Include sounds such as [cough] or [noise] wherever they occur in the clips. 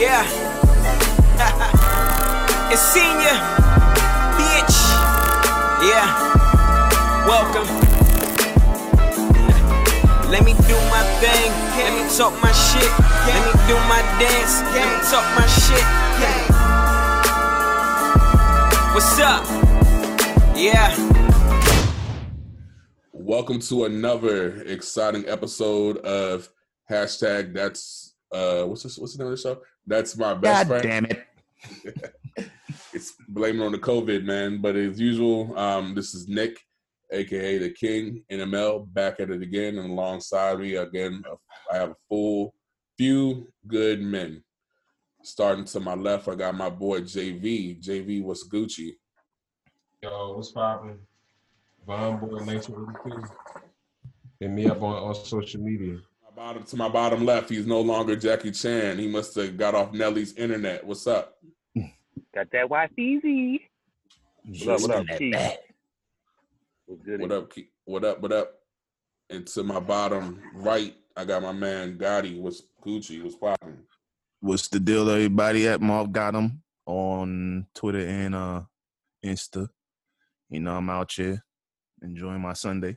Yeah. [laughs] it's senior. Bitch. Yeah. Welcome. Let me do my thing. Let me talk my shit. Let me do my dance. Let me talk my shit. What's up? Yeah. Welcome to another exciting episode of hashtag that's uh what's this what's the name of the show? That's my best God friend. damn it. [laughs] it's blaming on the COVID, man. But as usual, um, this is Nick, aka the King NML, back at it again, and alongside me again, I have a full few good men. Starting to my left, I got my boy JV. JV, what's Gucci? Yo, what's poppin'? Von Boy 1982. Hit me up on, on social media. My bottom to my bottom left, he's no longer Jackie Chan. He must have got off Nelly's internet. What's up? Got that wife easy. What up, what up, Keith? What's? What up? Ke- What up? What up? And to my bottom right, I got my man Gotti. What's Gucci? What's popping? What's the deal, everybody? At Marv got him on Twitter and uh Insta. You know, I'm out here enjoying my Sunday.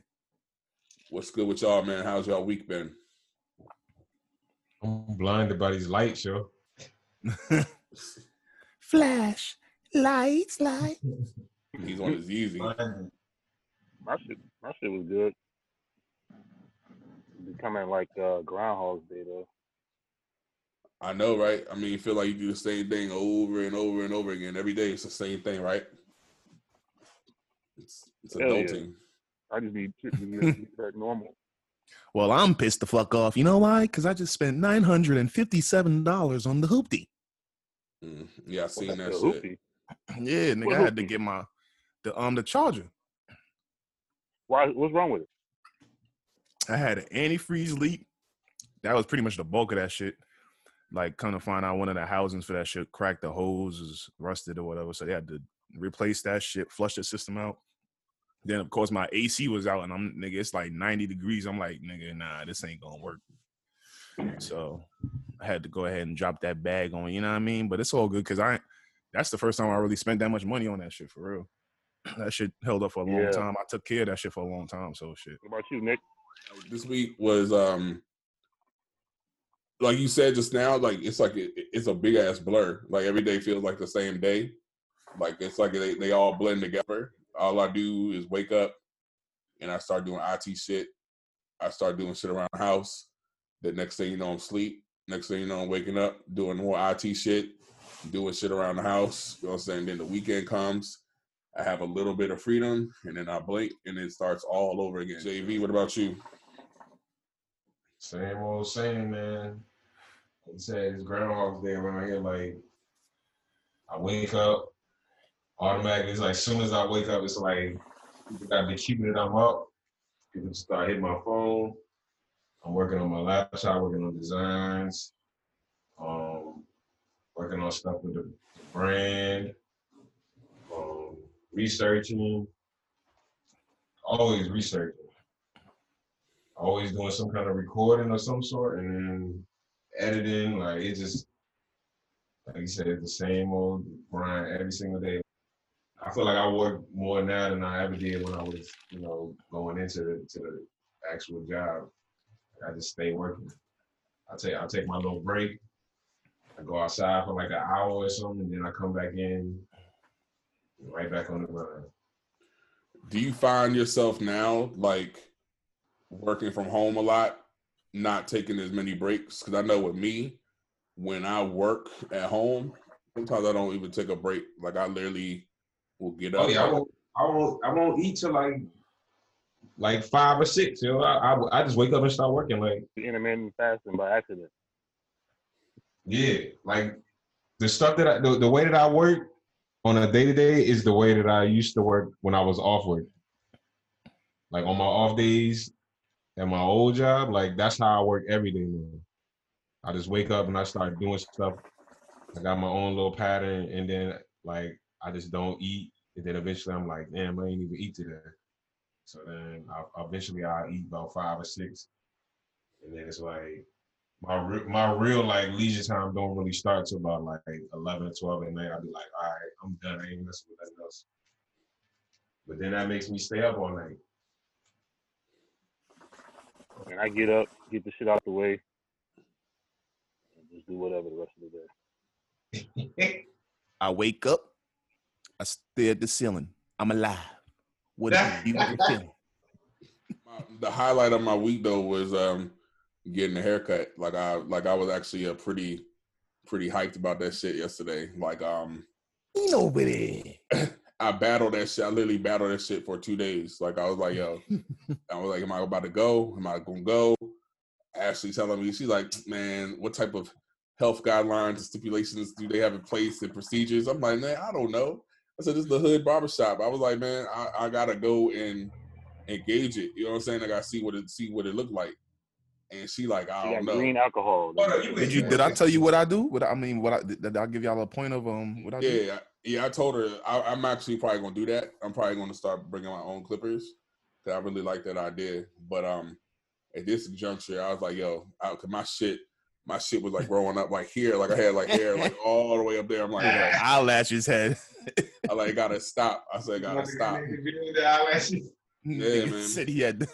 What's good with y'all, man? How's y'all week been? I'm blinded by these lights, yo. [laughs] Flash, lights, light. [laughs] He's on his easy. My shit, my shit was good. Becoming like uh, Groundhog's Day though. I know, right? I mean, you feel like you do the same thing over and over and over again every day. It's the same thing, right? It's it's Hell yeah. adulting. I just need to [laughs] be back normal. Well, I'm pissed the fuck off. You know why? Because I just spent nine hundred and fifty-seven dollars on the hoopty. Mm, yeah, I seen What's that the shit. hoopty? Yeah, nigga, What I had to get my the um the charger. Why? What's wrong with it? I had an antifreeze leak. That was pretty much the bulk of that shit. Like, come to find out, one of the housings for that shit cracked. The hose is rusted or whatever, so they had to replace that shit, flush the system out. Then, of course, my AC was out, and I'm nigga. It's like 90 degrees. I'm like, nigga, nah, this ain't gonna work. So I had to go ahead and drop that bag on. You know what I mean? But it's all good because I. That's the first time I really spent that much money on that shit for real. [clears throat] That shit held up for a long Yeah. time. I took care of that shit for a long time. So shit. What about you, Nick? This week was um like you said just now, like it's like it, it's a big ass blur. Like every day feels like the same day. Like it's like they, they all blend together. All I do is wake up and I start doing IT shit. I start doing shit around the house. The next thing you know, I'm asleep. Next thing you know, I'm waking up, doing more IT shit, doing shit around the house. You know what I'm saying? Then the weekend comes. I have a little bit of freedom, and then I blink, and it starts all over again. JV, what about you? Same old same, man. Like I said, it's Groundhog's Day around here. Like, I wake up, automatically, it's like, as soon as I wake up, it's like, got be keeping it I'm up. People start hitting my phone. I'm working on my laptop, working on designs, um, working on stuff with the, the brand, um, researching, always researching always doing some kind of recording of some sort and then editing. Like it just, like you said, it's the same old grind every single day. I feel like I work more now than I ever did when I was, you know, going into the to the actual job. I just stay working. I take I take my little break. I go outside for like an hour or something, and then I come back in, right back on the grind. Do you find yourself now like working from home a lot, not taking as many breaks? Because I know with me, when I work at home, sometimes I don't even take a break. Like I literally will get oh, up. Oh yeah, I won't. I won't. I won't eat till like like five or six. You know, I, I I just wake up and start working. Like Intermittent fasting by accident. yeah, like the stuff that I the, the way that I work on a day to day is the way that I used to work when I was off work. Like on my off days at my old job, like that's how I work every day now. I just wake up and I start doing stuff. I got my own little pattern, and then like I just don't eat, and then eventually I'm like, damn, I ain't even eat today. So then I, eventually I eat about five or six, and then it's like my re- my real like leisure time don't really start till about like 11 or 12 at night. I'll be like, all right, I'm done. I ain't messing with nothing else. But then that makes me stay up all night. And I get up, get the shit out the way, and just do whatever the rest of the day. [laughs] I wake up, I stare at the ceiling. I'm alive. What a beautiful feeling. [laughs] The highlight of my week though was um getting a haircut. Like I like I was actually a pretty pretty hyped about that shit yesterday. Like um Nobody. [laughs] I battled that shit. I literally battled that shit for two days. Like I was like, yo, [laughs] I was like, am I about to go? Am I gonna go? Ashley telling me, she's like, man, what type of health guidelines and stipulations do they have in place and procedures? I'm like, man, I don't know. I said, this is the hood barbershop. I was like, man, I, I gotta go and engage it. You know what I'm saying? I gotta see what it see what it looked like. And she like, I You don't got know. green alcohol. Oh, no, you Did you? Did I tell you what I do? What I I mean, what I did, did I give y'all a point of um what I do? Yeah, yeah. I told her I, I'm actually probably gonna do that. I'm probably gonna start bringing my own clippers because I really like that idea. But um, at this juncture, I was like, yo, I, cause my shit, my shit was like growing up like here, like I had like hair like [laughs] all the way up there. I'm like, Like, eyelashes head. I like gotta stop. I said, gotta stop. Yeah, man. said he had. To,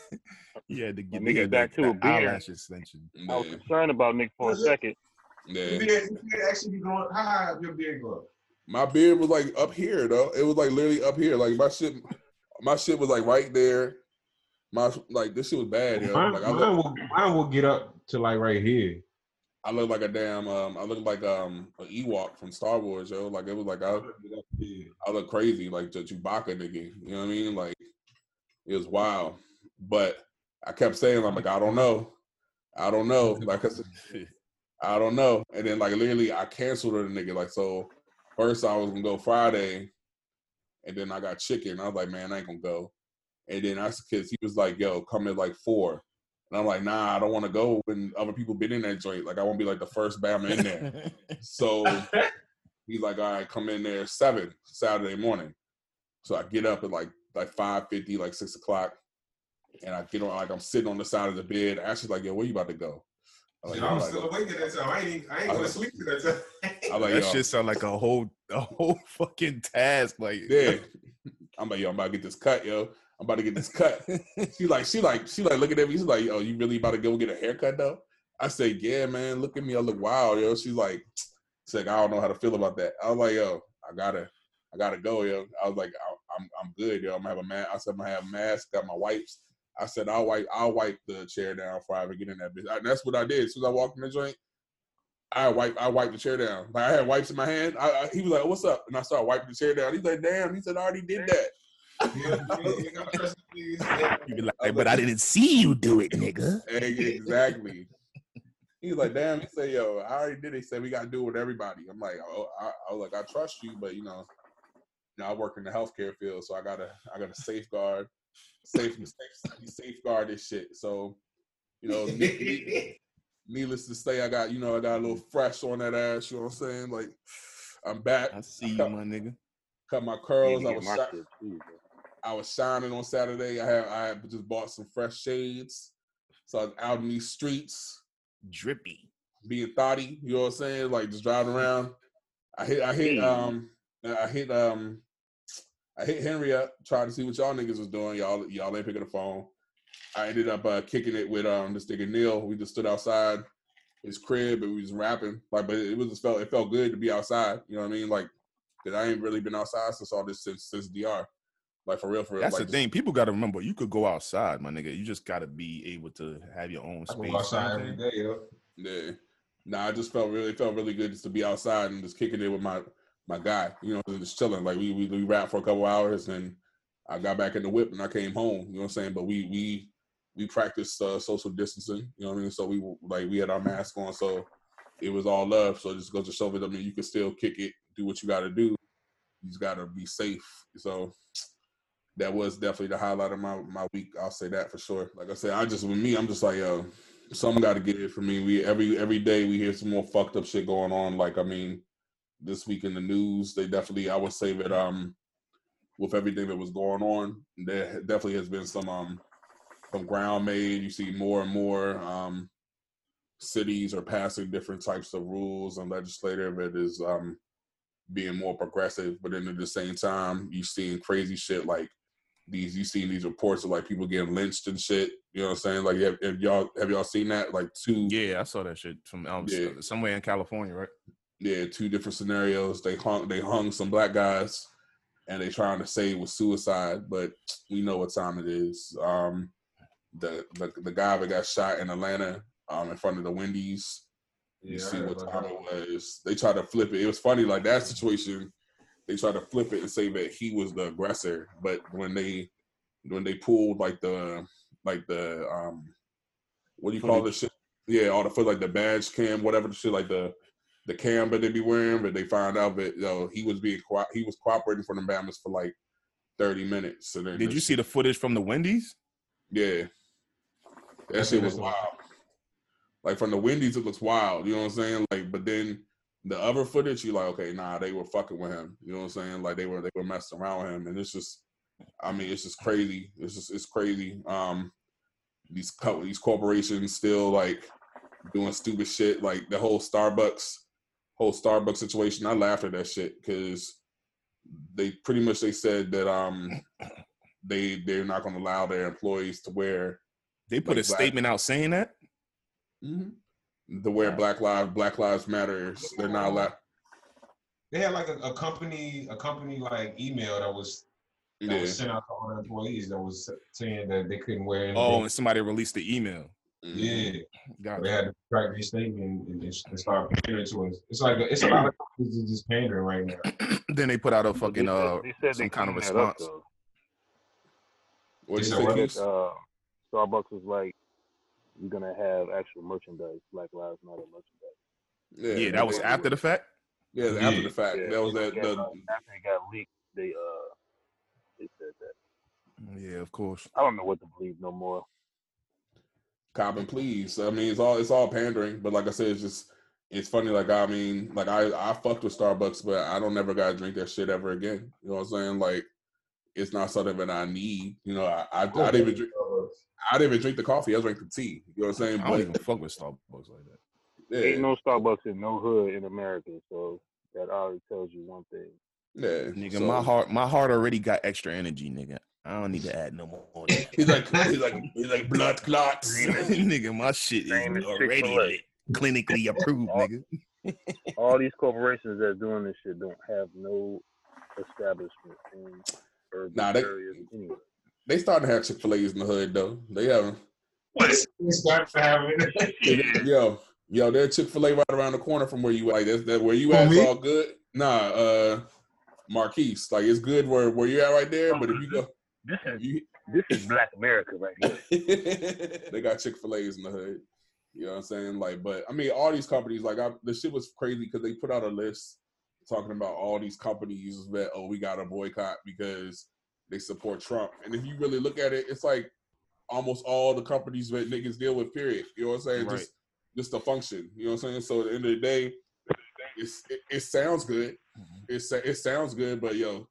he had to My get nigga he had back the- to a the beard. eyelash extension. I was concerned about Nick for a second. yeah. You did, you did actually be going, how high up your beard go? My beard was like up here though. It was like literally up here. Like my shit, my shit was like right there. My like this shit was bad, yo. Mine, Like I mine, will, mine will get up to like right here. I look like a damn um I look like um an Ewok from Star Wars, yo. Like it was like I I look crazy, like the Chewbacca nigga. You know what I mean? Like it was wild. But I kept saying, I'm like, I don't know. I don't know. Like I said, [laughs] I don't know. And then like literally I canceled the nigga. Like so first I was gonna go Friday and then I got chicken. I was like, man, I ain't gonna go. And then I said, because he was like, yo, come at like four. And I'm like, nah, I don't want to go when other people been in that joint. Like I want to be like the first Bama in there. [laughs] So he's like, all right, come in there seven Saturday morning. So I get up at like like five fifty, like six o'clock, and I get on like I'm sitting on the side of the bed. Ashley's like, yo, where you about to go? I'm like, I'm "Yo," still like, awake at that time. I ain't, I ain't going was- to sleep at that time. I'm like, that yo, shit sound like a whole a whole fucking task. Like yeah. I'm like, yo, I'm about to get this cut, yo. I'm about to get this cut. [laughs] She like, she like, she like looking at me. She's like, oh, you really about to go get a haircut though? I say, yeah, man. Look at me. I look wild, yo. She's like, she's like, I don't know how to feel about that. I was like, yo, I gotta, I gotta go, yo. I was like, I, I'm, I'm good, yo. I'm gonna have a mask. I said, I'm gonna have a mask. Got my wipes. I said, I'll wipe, I'll wipe the chair down before I ever get in that bitch. And that's what I did. As soon as I walked in the joint, I wipe, I wiped the chair down. Like I had wipes in my hand. I, I, he was like, "What's up?" And I started wiping the chair down. He's like, "Damn!" He said, "I already did that." You be like, but I didn't see you do it, nigga. Exactly. He's like, damn. He said, yo, I already did it. He said, we got to do it with everybody. I'm like, oh, I, I was like, I trust you, but you know, you know, I work in the healthcare field, so I gotta, I gotta safeguard, safe, safe safeguard this shit. So, you know, ne- ne- [laughs] needless to say, I got, you know, I got a little fresh on that ass. You know what I'm saying? Like, I'm back. I see you, my nigga. Cut my curls. to I get was, my shi- shit too, bro. I was shining on Saturday. I had, I had just bought some fresh shades. So I was out in these streets. Drippy. being thotty, you know what I'm saying? Like just driving around. I hit I hit um I hit um I hit Henry up trying to see what y'all niggas was doing. Y'all y'all ain't picking the phone. I ended up uh, kicking it with um this nigga Neil. We just stood outside his crib and we was rapping. Like but it was just felt it felt good to be outside. You know what I mean? Like cause I ain't really been outside since all this since since DR. Like for real, for real. That's like, the thing. People got to remember, you could go outside, my nigga. You just got to be able to have your own I space. go outside you know every what I'm day, yo. Yeah. Nah, I just felt really felt really good just to be outside and just kicking it with my my guy. You know, just chilling. Like we we, we rapped for a couple hours and I got back in the whip and I came home. You know what I'm saying? But we we we practiced uh, social distancing. You know what I mean? So we like we had our mask on, so it was all love. So just go to show that I mean you can still kick it, do what you got to do. You just got to be safe. So that was definitely the highlight of my my week. I'll say that for sure. Like I said, I just with me, I'm just like yo, something got to get it for me. We every every day we hear some more fucked up shit going on. Like I mean, this week in the news, they definitely I would say that um with everything that was going on, there definitely has been some um some ground made. You see more and more um cities are passing different types of rules and legislative. that is um, being more progressive, but then at the same time, you seeing crazy shit like these. You seen these reports of like people getting lynched and shit. You know what I'm saying? Like, have, have y'all have y'all seen that? Like two, Yeah, I saw that shit from um, Yeah. somewhere in California, right? yeah, two different scenarios. They hung they hung some black guys, and they trying to say it was suicide, but we know what time it is. Um, the the the guy that got shot in Atlanta, um, in front of the Wendy's. You Yeah, see what time that. it was. They tried to flip it. It was funny, like that situation. They tried to flip it and say that he was the aggressor, but when they when they pulled like the like the um what do you call this shit? Yeah, all the foot like the badge cam, whatever the shit, like the the cam that they be wearing, but they found out that you know, he was being co- he was cooperating for the Bama's for like thirty minutes. So Did you see the footage from the Wendy's? yeah. That shit was wild. Like from the Wendy's, it looks wild. You know what I'm saying? Like, but then the other footage, you like, okay, nah, they were fucking with him. You know what I'm saying? Like they were they were messing around with him, and it's just, I mean, it's just crazy. It's just it's crazy. Um, these co- these corporations still like doing stupid shit, like the whole Starbucks, whole Starbucks situation. I laughed at that shit because they pretty much they said that um they they're not going to allow their employees to wear They put Like a black- statement out saying that. The wear Black Lives Black Lives Matters. They're not allowed. They had like a, a company, a company like email that was that Yeah, was sent out to all the employees that was saying that they couldn't wear anything. Oh, and somebody released the email. Yeah, Got they it. had to track their statement and, and, and start pandering to us. It's like it's a lot of companies just pandering right now. [clears throat] then they put out a But fucking they said- uh they said some kind of cleaned that up, response. What do They you said say, what? Uh, Starbucks was like, "You're gonna have actual merchandise, Black Lives Matter merchandise." Yeah, that was they- after the fact. Yeah, it was after the fact. Yeah, that was that. got- The, after it got leaked, they uh, they said that. Yeah, of course. I don't know what to believe no more. cop and please. I mean, it's all it's all pandering. But like I said, it's just it's funny. Like I mean, like I I fucked with Starbucks, but I don't never gotta drink that shit ever again. You know what I'm saying? Like it's not something that I need. You know, I I, I didn't even drink. I didn't even drink the coffee. I drank the tea. You know what I'm saying? I don't But even fuck with Starbucks like that. yeah, Ain't no Starbucks in no hood in America, so that already tells you one thing. yeah. Nigga, So- my heart my heart already got extra energy, nigga. I don't need to add no more. He's [laughs] like he's like he's like blood clots. [laughs] nigga, my shit Same is as already clinically approved, nigga. All these corporations that's doing this shit don't have no establishment in urban Nah, they- areas anyway. They starting to have Chick Fil A's in the hood though. They haven't. What is start to have it? Yo, yo, there's Chick Fil A right around the corner from where you at. Like that's that where you at. It's me? all good. Nah, uh, Marquise. Like it's good where where you at right there. But if you go, This is you, this is Black America right here. [laughs] they got Chick Fil A's in the hood. You know what I'm saying? Like, but I mean, all these companies, like, I, the shit was crazy because they put out a list talking about all these companies that oh, we got to boycott because they support Trump. And if you really look at it, it's like almost all the companies that niggas deal with. Period. You know what I'm saying? Right. Just just the function. You know what I'm saying? So at the end of the day, it's it, it sounds good. Mm-hmm. It it sounds good, but yo,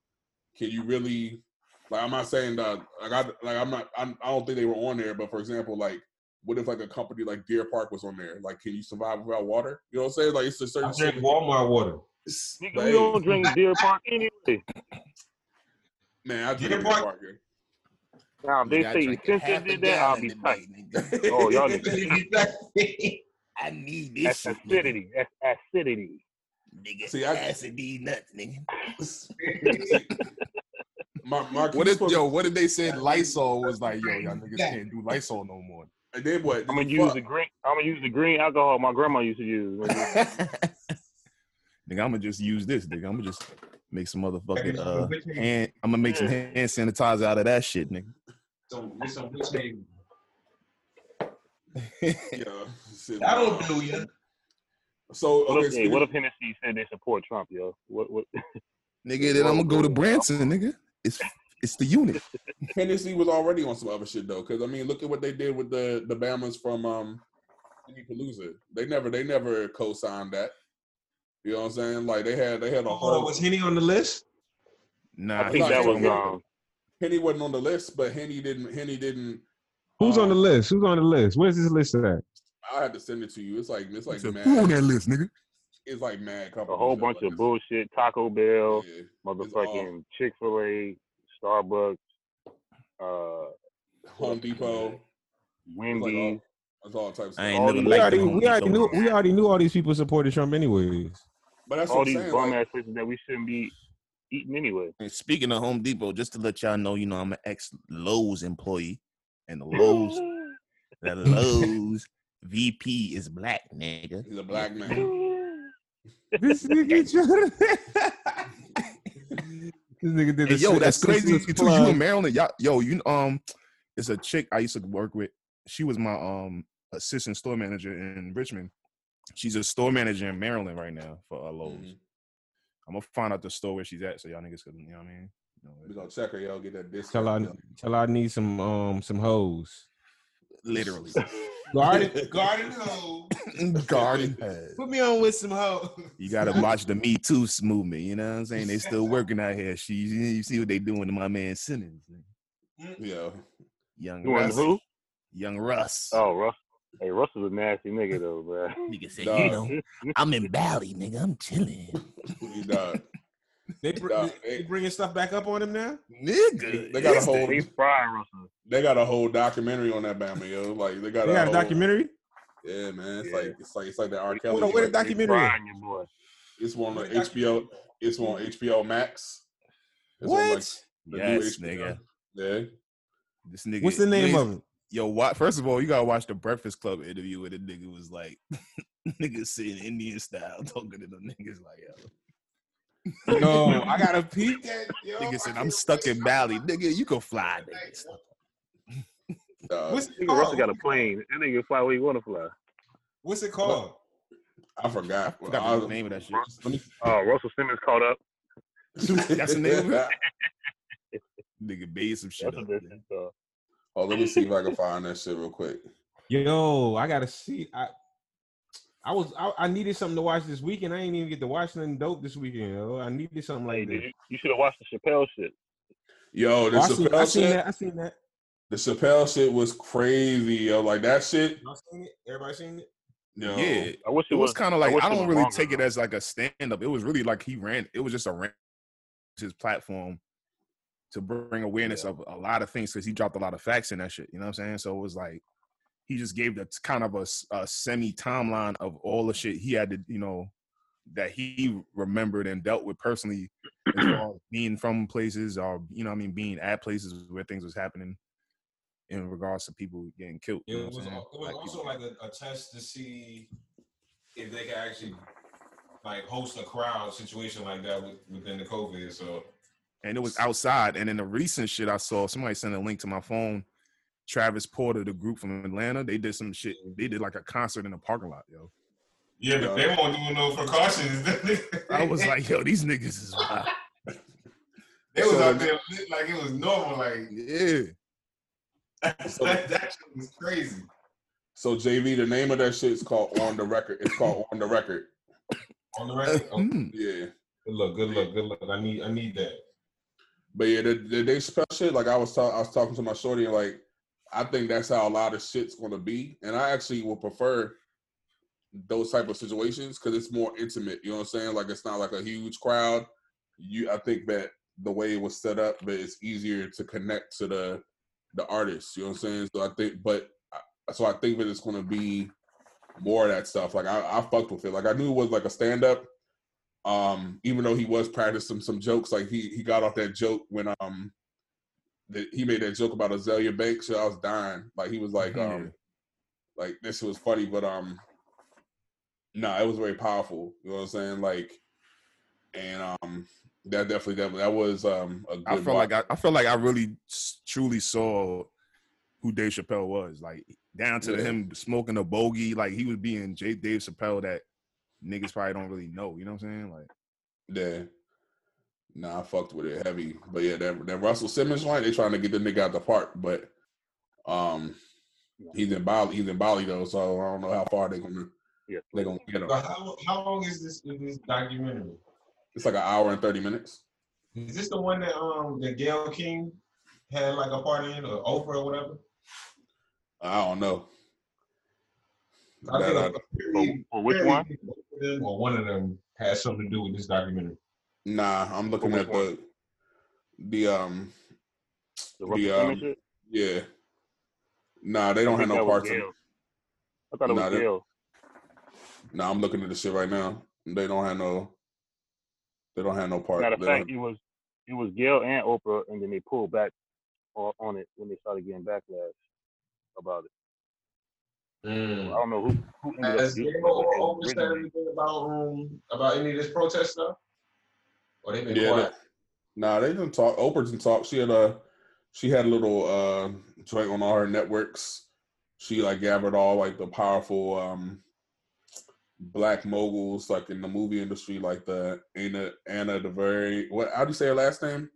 can you really? Like I'm not saying that. Like I like I'm not. I'm, I don't think they were on there. But for example, like what if like a company like Deer Park was on there? Like, can you survive without water? You know what I'm saying? Like it's a certain drink. Walmart water. Nigga, we don't drink Deer Park anyway. Man, I drink Deer Deer Park- Park. Now if they say drank a Cynthia half a did that, I'll be tight. Oh, y'all [laughs] niggas. [laughs] I need this That's shit, nigga. acidity. That's acidity. Nigga, See, I- acidity nuts, nigga. [laughs] My, my What if yo? What if they said Lysol was like, yo, y'all niggas can't do Lysol no more? And then what? I'm gonna Fuck. use the green. I'm gonna use the green alcohol my grandma used to use. Nigga. nigga, I'm gonna just use this, nigga. I'm gonna just make some motherfucking uh hand. I'm gonna make some hand sanitizer out of that shit, nigga. Some, with some witch [laughs] hazel. Yeah, shit, I don't do ya. So What okay, if, hey, what if Hennessy said they support Trump, yo? What? What? nigga, then I'm gonna go to Branson, nigga. It's it's the unit. [laughs] Hennessy was already on some other shit though, because I mean, look at what they did with the the Bama's from um Palooza. They never they never co-signed that. You know what I'm saying? Like they had they had a Oh, whole was Henny on the list? Nah, I think thought that was wrong. Henny wasn't on the list, but Henny didn't Henny didn't. Who's um, on the list? Who's on the list? Where's this list at? I had to send it to you. It's like it's like Said, mad. Who on that list, nigga? It's like mad couple. A whole shit bunch like of this. bullshit. Taco Bell, Yeah. motherfucking Chick Fil A, Starbucks, uh, Home Depot. Wendy's. It's all types. Of I ain't all never We already, we already knew we already knew all these people supported Trump anyways. But that's all what I'm these saying. bum Like, ass places that we shouldn't be eating anyway. And speaking of Home Depot, just to let y'all know, you know, I'm an ex Lowe's employee, and the [laughs] Lowe's, the Lowe's VP is black, nigga. he's a black man. [laughs] This nigga trying [laughs] This nigga did Hey, a yo, shit- that's a crazy too. You in Maryland, y'all, yo, you um, it's a chick I used to work with. She was my um assistant store manager in Richmond. She's a store manager in Maryland right now for uh, Lowe's. Mhm. I'm gonna find out the store where she's at, so y'all niggas can, you know what I mean? You know, We gonna check her, yo. Get that discount. Tell I tell I need some um some hoes. literally, [laughs] Garden [laughs] Garden hose. [laughs] garden. head. Put me on with some hoes. You gotta watch the Me Too movement. You know what I'm saying? They still working out here. She, you see what they doing to my man Simmons, Yeah. young Doing Russ, who? young Russ. Oh, Russ. Hey, Russ is a nasty nigga though, bro. [laughs] nigga say, Dog. you know, [laughs] I'm in Bali, nigga. I'm chilling, He [laughs] died. They, br- Nah, they, they- bringing stuff back up on him now. nigga. They got a whole- He's frying Russell. They got a whole documentary on that Bama, yo. Like they got, They got a whole- documentary. Yeah, man. It's Yeah. like it's like it's like the R. Kelly. Hold on, where the like, He's documentary? frying your boy. It's one on the HBO. It's on HBO Max. It's on, What? like, Yes, HBO. nigga. Yeah. This nigga. What's the name niggas- of it? Yo, what? First of all, you gotta watch the Breakfast Club interview where the nigga was like, [laughs] nigga sitting Indian style talking to the niggas like, yo. No, [laughs] I gotta peep that. Yo, Nigga I said, I'm stuck in Bali. Nigga, you can fly, nigga. Uh, What's it Nigga, Russell called? got a plane. That nigga fly where you want to fly. What's it called? I forgot. I forgot I- the name of that shit. let me- Oh, Russell Simmons caught up. [laughs] That's the name of it? Nigga made some shit That's up. What this nigga. is. Oh, let me see if I can find that shit real quick. Yo, I gotta see. I I was I, I needed something to watch this weekend. I ain't even get to watch nothing dope this weekend. Yo. I needed something like did this. you, you should have watched the Chappelle shit. Yo, the Oh, I seen, I Chappelle seen shit. that. I seen that. The Chappelle shit was crazy, yo. Like that shit. Y'all seen it? Everybody seen it? Yo. Yeah. I wish it, It was kind of like wish I don't really longer, take it as like a stand up. It was really like he ran. It was just a ran his platform to bring awareness of a lot of things because he dropped a lot of facts in that shit. You know what I'm saying? So it was like he just gave the kind of a semi timeline of all the shit he had to, you know, that he remembered and dealt with personally, as [clears throat] far as being from places or you know, what I mean, being at places where things was happening in regards to people getting killed. You know It was, it was Black also like a, a test to see if they could actually like host a crowd situation like that with, within the COVID. So and it was outside. And in the recent shit I saw, somebody sent a link to my phone. Travis Porter, the group from Atlanta, they did some shit. They did like a concert in the parking lot, yo. Yeah, but they won't do no precautions. [laughs] I was like, yo, these niggas is wild. [laughs] they was So out there lit like it was normal. Like Yeah. So- [laughs] that, that shit was crazy. So JV, the name of that shit is called On the Record. It's called On the Record. On the record. Oh, Mm. Yeah. good luck, good luck, good luck. I need, I need that. But yeah, the, the they spell shit. Like I was talking, I was talking to my shorty, and like I think that's how a lot of shit's gonna be. And I actually would prefer those type of situations because it's more intimate. You know what I'm saying? Like it's not like a huge crowd. You, I think that the way it was set up, but it's easier to connect to the the artists. You know what I'm saying? So I think, but uh, so I think that it's gonna be more of that stuff. Like I, I fucked with it. Like I knew it was like a stand up. Um, even though he was practicing some jokes, like he he got off that joke when um that he made that joke about Azealia Banks. So I was dying. Like he was like Yeah. um like this was funny, but um nah, it was very powerful. You know what I'm saying? Like and um that definitely that, that was um a good I felt watch. like I, I felt like I really truly saw who Dave Chappelle was. Like down to Yeah. him smoking a bogey, like he was being J Dave Chappelle that niggas probably don't really know. You know what I'm saying? Like Yeah. Nah, I fucked with it heavy. But yeah, that, that Russell Simmons line, they trying to get the nigga out the park, but um he's in Bali he's in Bali though, so I don't know how far they're gonna Yeah. they gonna get him. But how, how long is this is this documentary? It's like an hour and thirty minutes. Is this the one that um that Gayle King had like a party in or Oprah or whatever? I don't know. I That think I- apparently- For which one? Both of them Or one of them has something to do with this documentary. Nah, I'm looking at the the um The The, um, yeah. Nah, they don't have no that was parts in it. I thought it Nah, was they- Gayle. Nah, I'm looking at the shit right now. They don't have no they don't have no part. Matter of fact, it was it was Gayle and Oprah, and then they pulled back on, on it when they started getting backlash about it. I don't know who who ended Has getting Gayle it, or Oprah said anything about um about any of this protest stuff? Or they been Yeah, quiet? Nah, they didn't talk. Oprah didn't talk. She had a she had a little uh joint on all her networks. She like gathered all like the powerful um black moguls like in the movie industry, like the Anna Anna DeVere. What how do you say her last name?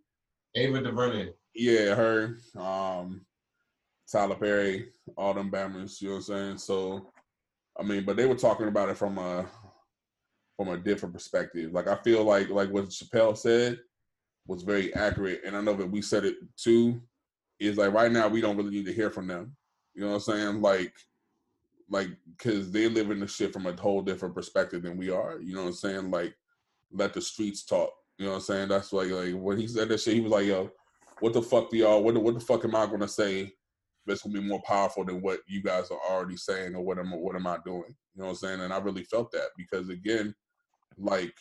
Ava DuVernay. Yeah, her, um, Tyler Perry, all them bammers, you know what I'm saying? So I mean, but they were talking about it from a from a different perspective. Like I feel like like what Chappelle said was very accurate, and I know that we said it too. Is like right now we don't really need to hear from them. You know what I'm saying? Like, like because they live in the shit from a whole different perspective than we are. You know what I'm saying? Like, let the streets talk. You know what I'm saying? That's like like when he said that shit, he was like, "Yo, what the fuck do y'all? What the, what the fuck am I gonna say that's gonna be more powerful than what you guys are already saying, or what am what am I doing? You know what I'm saying? And I really felt that because again, like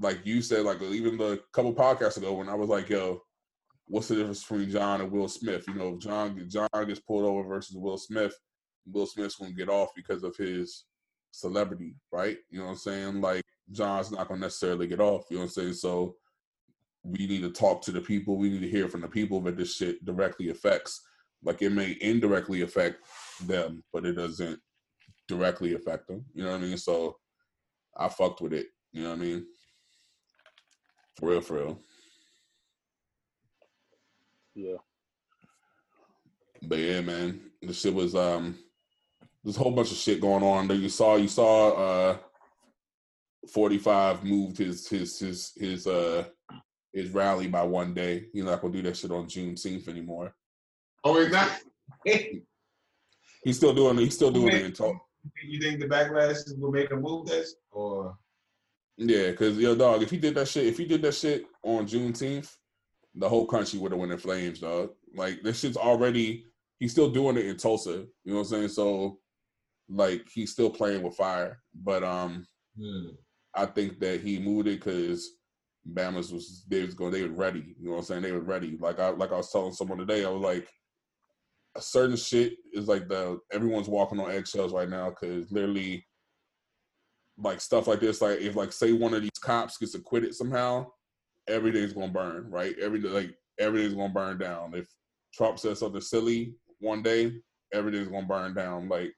like you said, like even the couple podcasts ago when I was like, yo, what's the difference between John and Will Smith? You know, if John John gets pulled over versus Will Smith, Will Smith's gonna get off because of his celebrity, right? You know what I'm saying? Like John's not gonna necessarily get off, you know what I'm saying? So we need to talk to the people, we need to hear from the people that this shit directly affects. Like it may indirectly affect them, but it doesn't directly affect them. You know what I mean? So I fucked with it. You know what I mean? For real, for real. Yeah. But yeah, man, the shit was um, there's a whole bunch of shit going on. That you saw, you saw, uh, 45 moved his his his his uh his rally by one day. He's not gonna do that shit on Juneteenth anymore. Oh, he's not. He's still doing he's still doing it in talk. you think the backlash is gonna make him move this? Or Yeah, because yo, dog, if he did that shit, if he did that shit on Juneteenth, the whole country would have went in flames, dog. Like this shit's already he's still doing it in Tulsa. You know what I'm saying? So like he's still playing with fire. But um hmm. I think that he moved it because Bama's was they was going they were ready. You know what I'm saying? They were ready. Like I like I was telling someone today, I was like a certain shit is like the everyone's walking on eggshells right now because literally like stuff like this, like if like say one of these cops gets acquitted somehow, everything's gonna burn, right? Every like everything's gonna burn down. If Trump says something silly one day, everything's gonna burn down. Like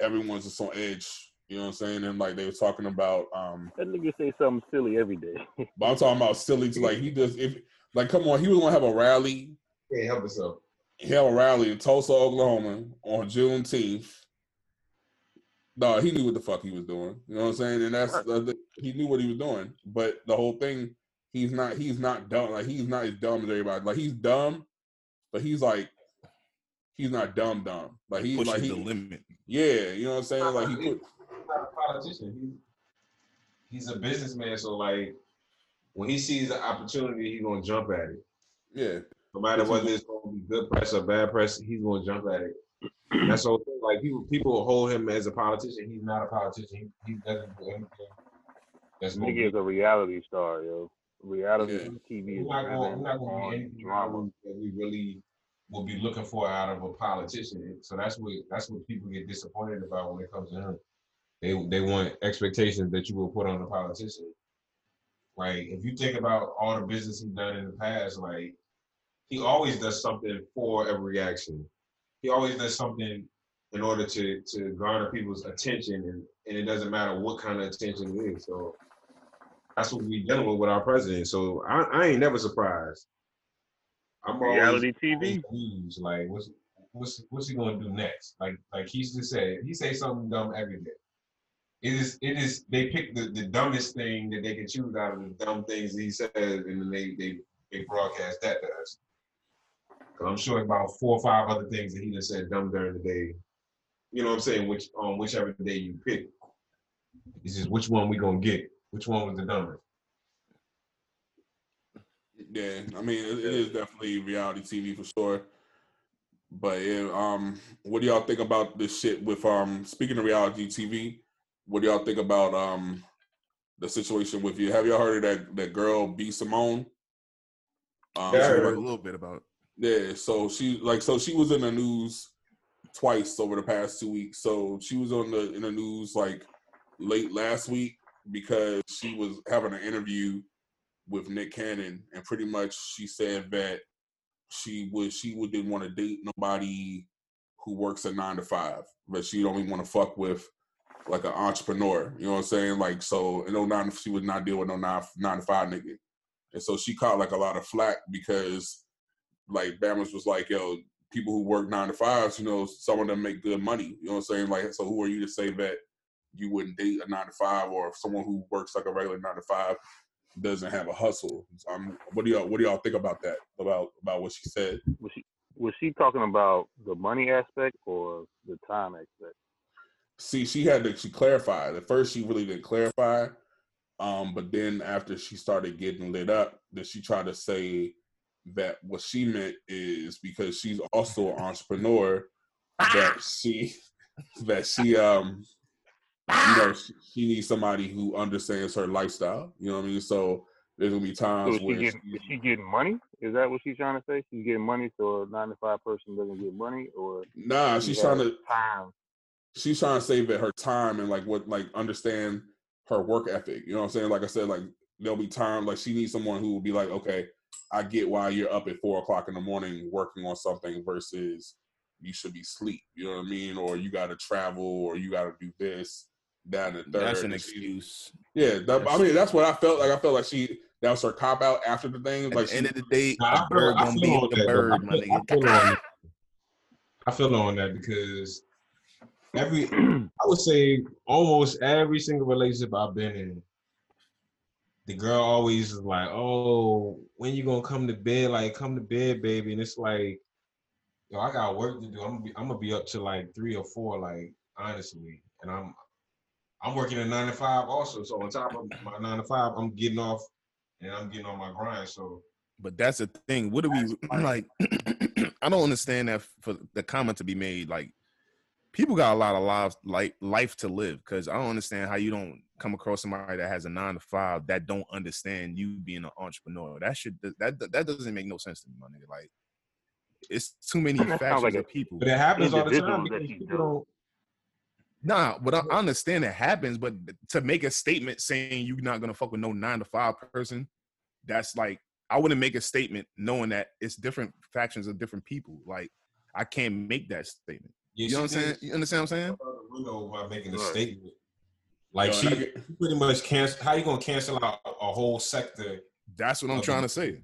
everyone's just on edge. You know what I'm saying? And like they were talking about um That nigga say something silly every day. but I'm talking about silly to like he does if like come on, he was gonna have a rally. can't help himself. He had a rally in Tulsa, Oklahoma on Juneteenth. No, he knew what the fuck he was doing. You know what I'm saying? And that's uh, he knew what he was doing. But the whole thing, he's not he's not dumb. Like he's not as dumb as everybody. Like he's dumb, but he's like he's not dumb dumb. Like he's Pushing like he, the limit. yeah, you know what I'm saying? Like he put He's not a politician. He's, he's a businessman. So like, when he sees an opportunity, he's gonna jump at it. yeah. No matter whether it's gonna be good press or bad press, he's gonna jump at it. [clears throat] That's thing. Like people, people hold him as a politician. He's not a politician. He, he doesn't do anything. That's Nigga is a reality star, yo. Reality Yeah. TV is We're not going. driven We're not on get anything drama. that we really will be looking for out of a politician. So that's what that's what people get disappointed about when it comes to him. They they want expectations that you will put on a politician. Like if you think about all the business he's done in the past, like he always does something for a reaction. He always does something in order to to garner people's attention, and, and it doesn't matter what kind of attention it is. So that's what we dealing with with our president. So I, I ain't never surprised. I'm always Reality TV. confused. Like what's what's what's he gonna do next? Like like he just said, he say something dumb every day. It is it is they pick the, the dumbest thing that they can choose out of the dumb things he says, and then they they they broadcast that to us. Cause I'm sure about four or five other things that he just said dumb during the day you know what I'm saying, which on whichever day you pick. It's just which one we gonna get. Which one was the dumbest? Yeah, I mean it, it is definitely reality TV for sure. But yeah, um, what do y'all think about this shit with um? Speaking of reality TV, what do y'all think about um the situation with you? Have y'all heard of that that girl B Simone? Um, Yeah, I she I was heard a little bit about. Yeah, so she like so she was in the news twice over the past two weeks. So she was on the in the news like late last week because she was having an interview with Nick Cannon, and pretty much she said that she would she would didn't want to date nobody who works a nine to five, but she only want to fuck with like an entrepreneur. You know what I'm saying? Like so, no oh nine she would not deal with no nine nine to five nigga, and so she caught like a lot of flack because like Bama's was like, yo, people who work nine to fives, you know, some of them make good money. You know what I'm saying? Like, so who are you to say that you wouldn't date a nine to five or if someone who works like a regular nine to five doesn't have a hustle? Um, what do y'all what do y'all think about that? About about what she said? Was she was she talking about the money aspect or the time aspect? See, she had to she clarified. At first, she really didn't clarify, um, but then after she started getting lit up, then she tried to say that what she meant is because she's also an entrepreneur that [laughs] she that she um you know she, she needs somebody who understands her lifestyle. You know what I mean? So there's gonna be So times she where getting she- is she getting money? Is that what she's trying to say? She's getting money, so a nine to five person doesn't get money, or nah, she she's trying to time. she's trying to save it her time and like what like understand her work ethic. You know what I'm saying? Like I said, like there'll be time like she needs someone who will be like, okay, I get why you're up at four o'clock in the morning working on something versus you should be sleep. You know what I mean? Or you got to travel, or you got to do this, that, and the third. That's an excuse. Yeah, that, I mean that's what I felt like. I felt like she that was her cop out after the thing. At Like the end of the day, Nah, I a feel- bird I gonna feel be on that, though. bird, I feel- I feel on. [laughs] I feel on that because every [clears throat] I would say almost every single relationship I've been in, the girl always is like, "Oh, when you gonna come to bed? Like, come to bed, baby." And it's like, yo, I got work to do. I'm gonna be, I'm gonna be up to like three or four, like honestly, and I'm I'm working a nine to five also. So on top of my nine to five, I'm getting off and I'm getting on my grind. So But that's the thing. What do we like? [clears throat] I don't understand that for the comment to be made. Like, people got a lot of lives, like life to live. Because I don't understand how you don't come across somebody that has a nine to five that don't understand you being an entrepreneur. That should that that doesn't make no sense to me, my nigga. Like, it's too many That factions like of people. But it happens all the time that because you people do. don't. Nah, but I I understand it happens. But to make a statement saying you're not gonna fuck with no nine to five person, that's like I wouldn't make a statement knowing that it's different factions of different people. Like I can't make that statement. Yeah, You know what I'm saying? You understand what I'm saying? You uh, know, by making a statement. Like Yo, she get- pretty much cancel. How you gonna cancel out a whole sector? That's what I'm trying the- to say.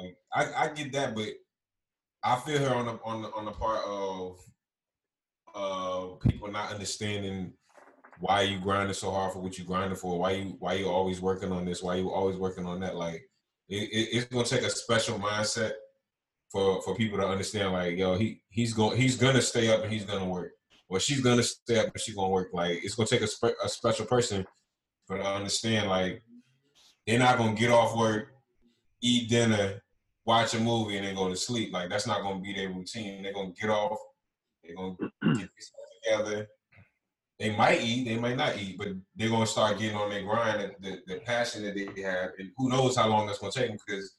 Like I, I get that, but I feel her on the on the on the part of uh people not understanding why you grinding so hard for what you grinding for. Why you why you always working on this? Why you always working on that? Like it, it, it's gonna take a special mindset for for people to understand. Like yo, he he's going he's gonna stay up and he's gonna work. Or she's gonna stay up and she's gonna work. Like it's gonna take a, spe- a special person for to understand. Like they're not gonna get off work, eat dinner, watch a movie, and then go to sleep. Like that's not gonna be their routine. They're gonna get off. They're gonna [clears throat] get together. They might eat, they might not eat, but they're gonna start getting on their grind, the, the passion that they have, and who knows how long that's gonna take them because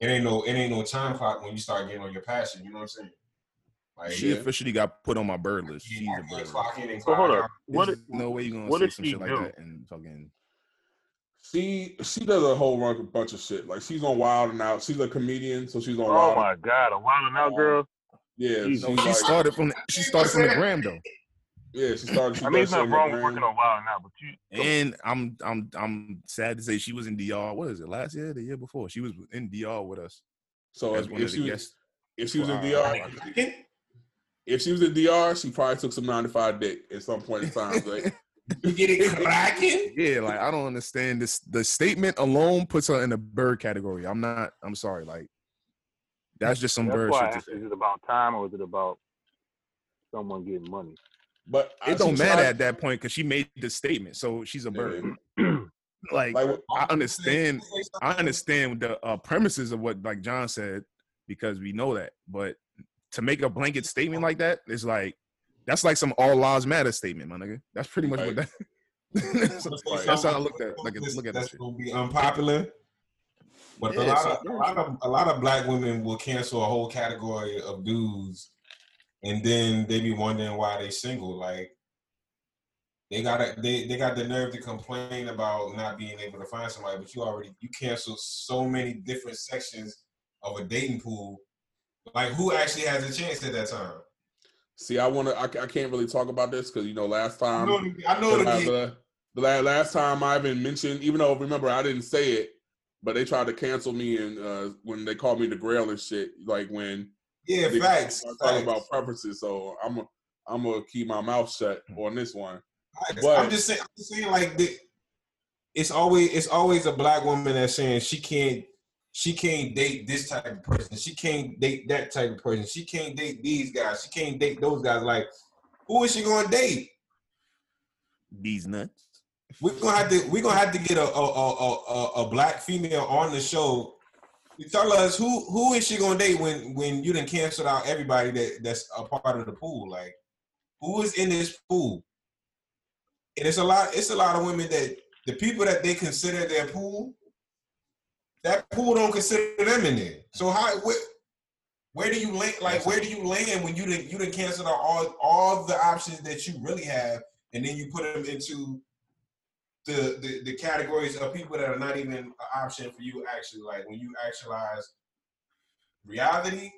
it ain't no it ain't no time clock when you start getting on your passion. You know what I'm saying? Like She Yeah. officially got put on my bird list. She's yeah, a I can't bird. clock So hold out. up. What no way you're gonna what say does some she shit like that and fucking She she does a whole run- bunch of shit. Like she's on Wild and Out. She's a comedian, so she's on Oh Wild. my God, a wild and out girl. Yeah, Jesus. she like, started from the, she started from the gram though. yeah, she started. She I mean, does it's not wrong the with working on wild and out, but you. And I'm I'm I'm sad to say she was in DR. What is it? Last year, the year before, she was in DR with us So as if, one if of she the was guests. if she was in Wow. DR, if she was in DR, she probably took some ninety five dick at some point in time. Like, [laughs] You get it cracking? Yeah, like I don't understand this. The statement alone puts her in the bird category. I'm not. I'm sorry. Like that's just some That's bird shit to asked, say. is it about time or is it about someone getting money? But I It see don't matter China- at that point because she made the statement, so she's a bird. [clears throat] like, Like, I understand, I understand the uh, premises of what like John said because we know that, but to make a blanket statement oh. like that is like that's like some all lives matter statement, my nigga. That's pretty much what that. [laughs] that's, that's how I looked at like look at That's shit. gonna be unpopular. But a lot of a lot of a lot of black women will cancel a whole category of dudes, and then they be wondering why they single. Like they got they they got the nerve to complain about not being able to find somebody, but you already you canceled so many different sections of a dating pool. Like who actually has a chance at that time? See, I want to. I, I can't really talk about this because you know last I time I know the, the, the, the last time I even mentioned, even though remember I didn't say it, but they tried to cancel me and uh, when they called me the Grail and shit. Like when yeah they facts. talking about preferences, so I'm i I'm gonna keep my mouth shut on this one. I, But- I'm just saying. I'm just saying like the, it's always it's always a black woman that's saying she can't she can't date this type of person. She can't date that type of person. She can't date these guys. She can't date those guys. Like who is she going to date? These nuts. We're gonna have to we're gonna have to get a a, a, a, a black female on the show. to Tell us who who is she gonna date when when you done canceled out everybody that that's a part of the pool? Like who is in this pool? And it's a lot. It's a lot of women that the people that they consider their pool, that pool don't consider them in there. So how where, where do you land? Like where do you land when you didn't you didn't cancel out all all the options that you really have, and then you put them into the, the the categories of people that are not even an option for you actually like when you actualize reality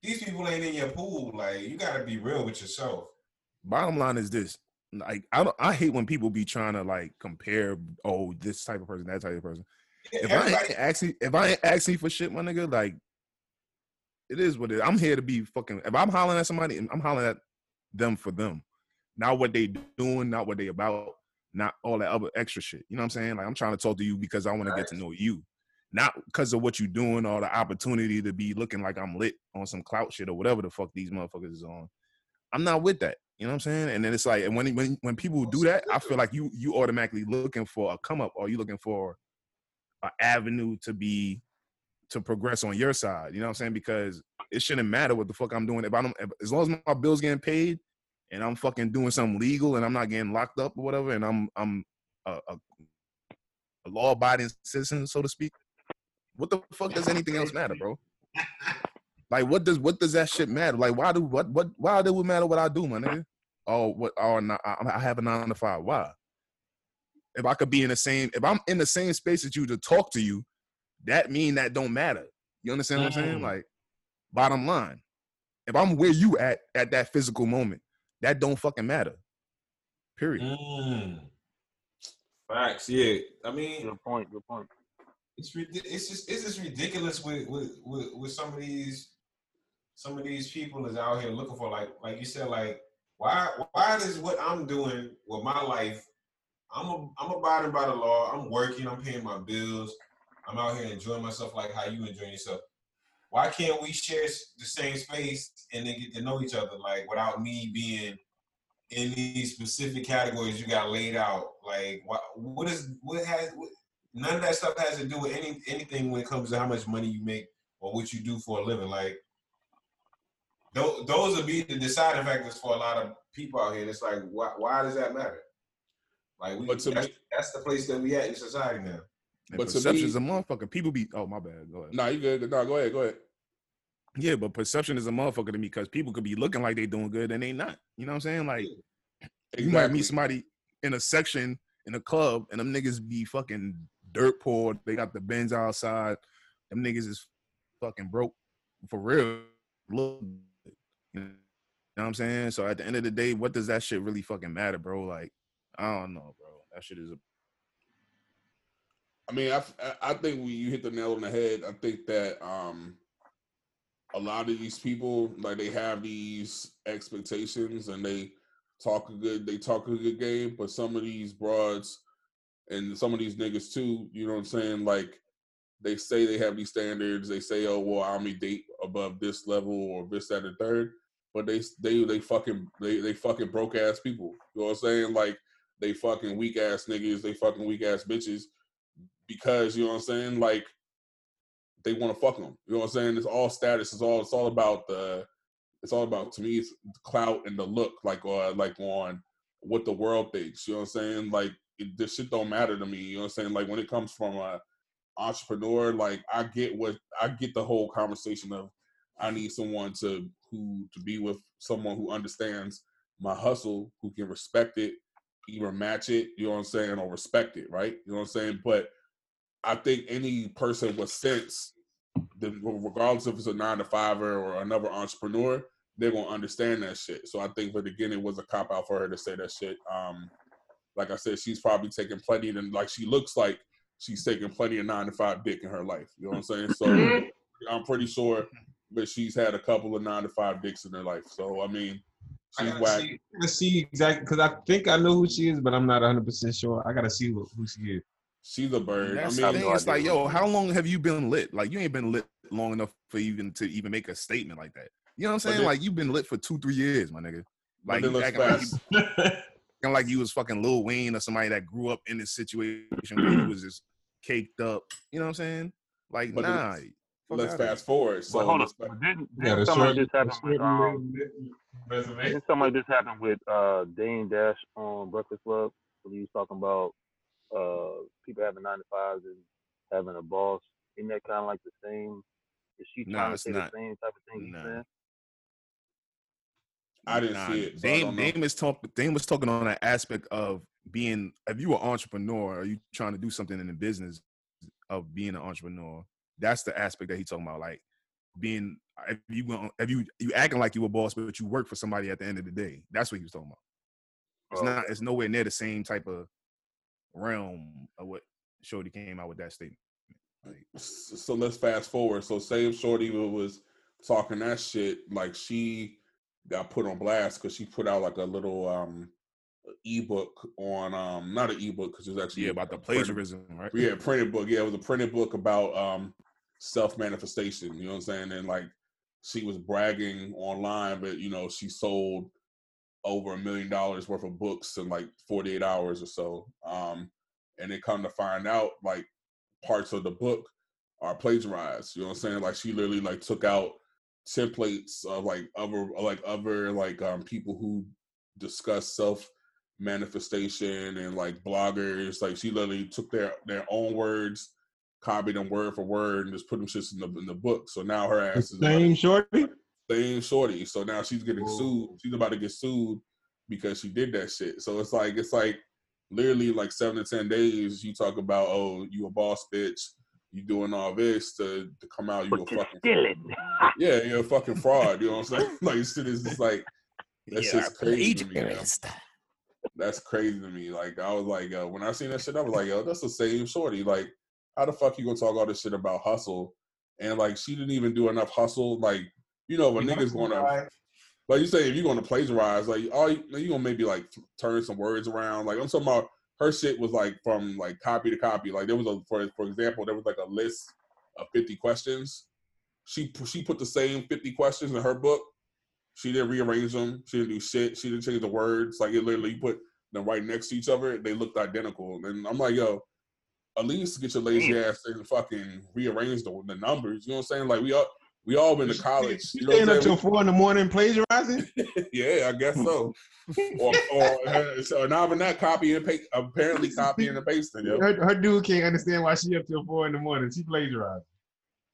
these people ain't in your pool like you got to be real with yourself Bottom line is this: like I don't, I hate when people be trying to like compare. Oh, this type of person, that type of person. If I ain't asking, if I ain't asking for shit, my nigga, like it is what it is. I'm here to be fucking. If I'm hollering at somebody, I'm hollering at them for them, not what they doing, not what they about, not all that other extra shit. You know what I'm saying? Like I'm trying to talk to you because I want to get to know you, not because of what you doing or the opportunity to be looking like I'm lit on some clout shit or whatever the fuck these motherfuckers is on. I'm not with that. You know what I'm saying? And then it's like, and when when when people do that, I feel like you you automatically looking for a come up or you looking for an avenue to be to progress on your side. You know what I'm saying? Because it shouldn't matter what the fuck I'm doing if I don't if, as long as my bills getting paid and I'm fucking doing something legal and I'm not getting locked up or whatever and I'm I'm a, a, a law abiding citizen so to speak. What the fuck does anything else matter, bro? Like what does what does that shit matter? Like why do what what why do it matter what I do, my nigga? Oh, what? Oh, no, I, I have a nine to five. Why? If I could be in the same, if I'm in the same space as you to talk to you, that mean that don't matter. You understand what I'm saying? Mm. Like, bottom line, if I'm where you at at that physical moment, that don't fucking matter. Period. Mm. Facts. Yeah. I mean, Good point. Good point. it's it's just it's just ridiculous with with, with with some of these some of these people is out here looking for like like you said like why why does what I'm doing with my life I'm a, I'm abiding by the law I'm working I'm paying my bills I'm out here enjoying myself like how you enjoying yourself why can't we share the same space and then get to know each other like without me being in these specific categories you got laid out like what what is what has what, none of that stuff has to do with any anything when it comes to how much money you make or what you do for a living. Like those, those would be the deciding factors for a lot of people out here. It's like, why, why does that matter? Like, we, But to that's, me- that's the place that we at in society now. But perception is a motherfucker. People be oh my bad. Go ahead. No, you good? No, go ahead. Go ahead. Yeah, but perception is a motherfucker to me because people could be looking like they doing good and they not. You know what I'm saying? Like you might meet somebody in a section in a club and them niggas be fucking dirt poor. They got the Benz outside. Them niggas is fucking broke for real. Look, you know what I'm saying? So at the end of the day, what does that shit really fucking matter, bro? Like, I don't know, bro. That shit is a I mean, I, I think we, you hit the nail on the head. I think that um, a lot of these people, like, they have these expectations and they talk a good, they talk a good game. But some of these broads and some of these niggas too, you know what I'm saying? Like, they say they have these standards. They say, "Oh, well, I only date above this level or this, that, and third. but they they they fucking they they fucking broke ass people. You know what I'm saying? Like they fucking weak ass niggas, they fucking weak ass bitches because you know what I'm saying? Like they want to fuck them. You know what I'm saying? It's all status. It's all it's all about the. It's all about to me. It's clout and the look, like uh, like on what the world thinks. You know what I'm saying? Like it, this shit don't matter to me. You know what I'm saying? Like when it comes from a entrepreneur, like I get what I get the whole conversation of I need someone to who to be with someone who understands my hustle, who can respect it, either match it, you know what I'm saying, or respect it, right? You know what I'm saying? But I think any person with sense, regardless if it's a nine to fiver or another entrepreneur, they're gonna understand that shit. So I think, but again, it was a cop out for her to say that shit. Um, like I said, she's probably taking plenty, and like she looks like she's taking plenty of nine to five dick in her life. You know what I'm saying? So I'm pretty sure but she's had a couple of nine to five dicks in her life. So I mean, she's I whack. See, I gotta see exactly because I think I know who she is, but I'm not 100 percent sure. I gotta see who, who she is. She's a bird. That's I the mean, thing. It's like, yo, how long have you been lit? Like, you ain't been lit long enough for even to even make a statement like that. You know what I'm saying? then- like, you've been lit for two, three years, my nigga. Like, you let's acting like, fast. you, [laughs] acting like you was fucking Lil Wayne or somebody that grew up in this situation where you was just caked up. You know what I'm saying? Like, But nah. let's outta here. fast forward. So but hold on. let's But didn't, Yeah, didn't the something short, like this with um, resume. didn't something like this happened with uh Dame Dash on Breakfast Club? When he was talking about uh people having nine to fives and having a boss. Isn't that kind of like the same? Is she Nah, trying to say not. the same type of thing Nah. he's saying? I didn't Nah, see it. So Dame. Dame is talk, Dame was talking on that aspect of being if you an entrepreneur are you trying to do something in the business of being an entrepreneur. That's the aspect that he's talking about. Like being if you gon- if you you acting like you a boss, but you work for somebody at the end of the day. That's what he was talking about. It's Oh, not. It's nowhere near the same type of realm of what Shorty came out with that statement. Like, So let's fast forward. So say if Shorty was talking that shit, like she got put on blast because she put out like a little um ebook on um not an ebook because it was actually yeah, about the printed- plagiarism, right? Yeah, printed book. Yeah, it was a printed book about um self manifestation. You know what I'm saying? And like she was bragging online, but you know she sold over a million dollars worth of books in like 48 hours or so. Um, and they come to find out like parts of the book are plagiarized. You know what I'm saying? Like she literally like took out templates of like other like other like um people who discuss self manifestation and like bloggers. Like she literally took their their own words, copied them word for word, and just put them shits in the in the book. So now her ass is Same like, shorty. same shorty. So now she's getting Whoa. sued. She's about to get sued because she did that shit. So it's like it's like literally like seven to ten days. You talk about oh you a boss bitch. You doing all this to, to come out you a But you're fucking stealing. [laughs] yeah you're a fucking fraud. You know what I'm saying? [laughs] Like shit is just like that's just crazy to me. yo. That's crazy to me. Like I was like, yo, when I seen that shit, I was like, yo, that's the same shorty. Like, how the fuck you gonna talk all this shit about hustle? And like, she didn't even do enough hustle. Like, you know, if when niggas gonna, like you say, if you're gonna plagiarize, like, all you, you gonna maybe like turn some words around. Like I'm talking about, her shit was like from like copy to copy. Like there was a, for for example, there was like a list of 50 questions. She she put the same 50 questions in her book. She didn't rearrange them. She didn't do shit. She didn't change the words. Like it literally put them right next to each other. They looked identical. And I'm like, yo, at least get your lazy ass and fucking rearrange the, the numbers. You know what I'm saying? Like we all we all been to college. You You know staying up till four in the morning plagiarizing? [laughs] yeah, I guess so. or or uh, [laughs] so not even that copy and paste. Apparently copying and pasting, yo. Her, her dude can't understand why she up till four in the morning. She plagiarizing.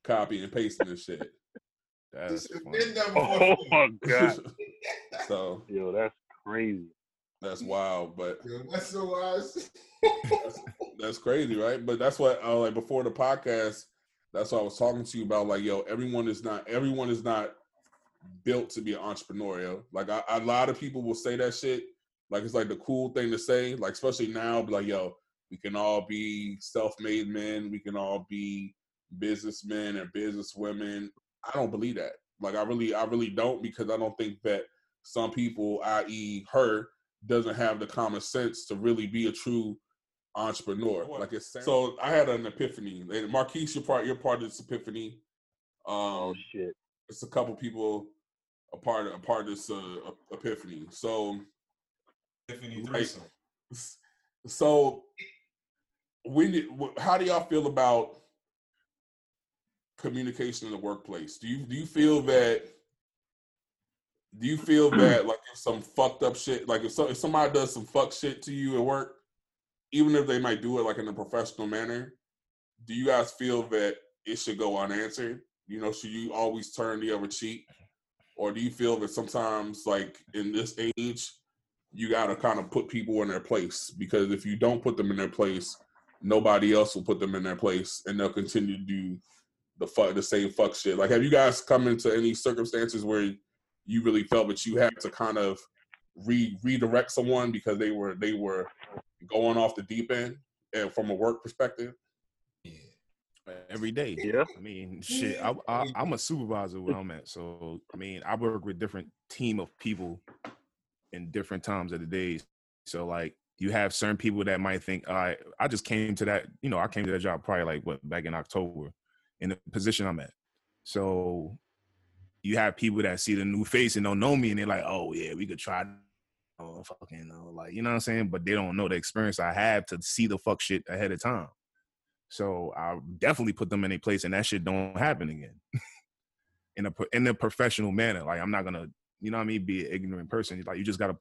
Copy and pasting and shit. That's funny. Oh my god, [laughs] so yo, that's crazy. that's wild, but That's so wise. That's, that's crazy, right? But that's what uh, like before the podcast. That's what I was talking to you about. Like, yo, everyone is not everyone is not built to be an entrepreneur. Yo. Like, I, a lot of people will say that shit. Like, it's like the cool thing to say. Like, especially now, like, yo, we can all be self-made men. We can all be businessmen and businesswomen. I don't believe that. Like, I really, I really don't because I don't think that some people, i.e., her, doesn't have the common sense to really be a true entrepreneur. Like it's so I had an epiphany. And Marquise, you're part you're part of this epiphany. Oh Um shit. it's a couple people a part of a part of this uh, epiphany. So Tiffany Right. threesome. so when did, how do y'all feel about communication in the workplace? Do you do you feel that do you feel that like if some fucked up shit like if, so, if somebody does some fuck shit to you at work, even if they might do it like in a professional manner, do you guys feel that it should go unanswered? You know, should you always turn the other cheek? Or do you feel that sometimes like in this age you got to kind of put people in their place because if you don't put them in their place, nobody else will put them in their place, and they'll continue to do the fuck the same fuck shit. Like, have you guys come into any circumstances where you really felt that you had to kind of re redirect someone because they were they were going off the deep end and from a work perspective? Yeah. every day. Yeah. I mean, shit. I, I, I'm a supervisor where I'm at, so I mean, I work with different team of people in different times of the days. So like, you have certain people that might think, all right, I just came to that. You know, I came to that job probably like what back in October, in the position I'm at. So you have people that see the new face and don't know me, and they're like, oh yeah, we could try. Oh fucking, know, like you know what I'm saying, but they don't know the experience I have to see the fuck shit ahead of time. So I definitely put them in a place, and that shit don't happen again. [laughs] in a in a professional manner, like I'm not gonna, you know what I mean, be an ignorant person. Like you just gotta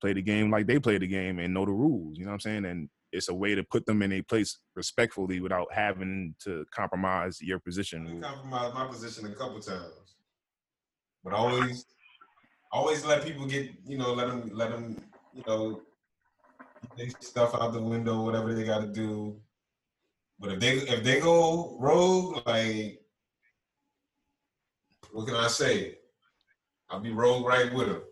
play the game like they play the game and know the rules. You know what I'm saying? And it's a way to put them in a place respectfully without having to compromise your I position. compromised my position a couple times, but always, always let people get you know let them let them you know they stuff out the window whatever they got to do. But if they if they go rogue, like what can I say? I'll be rogue right with them.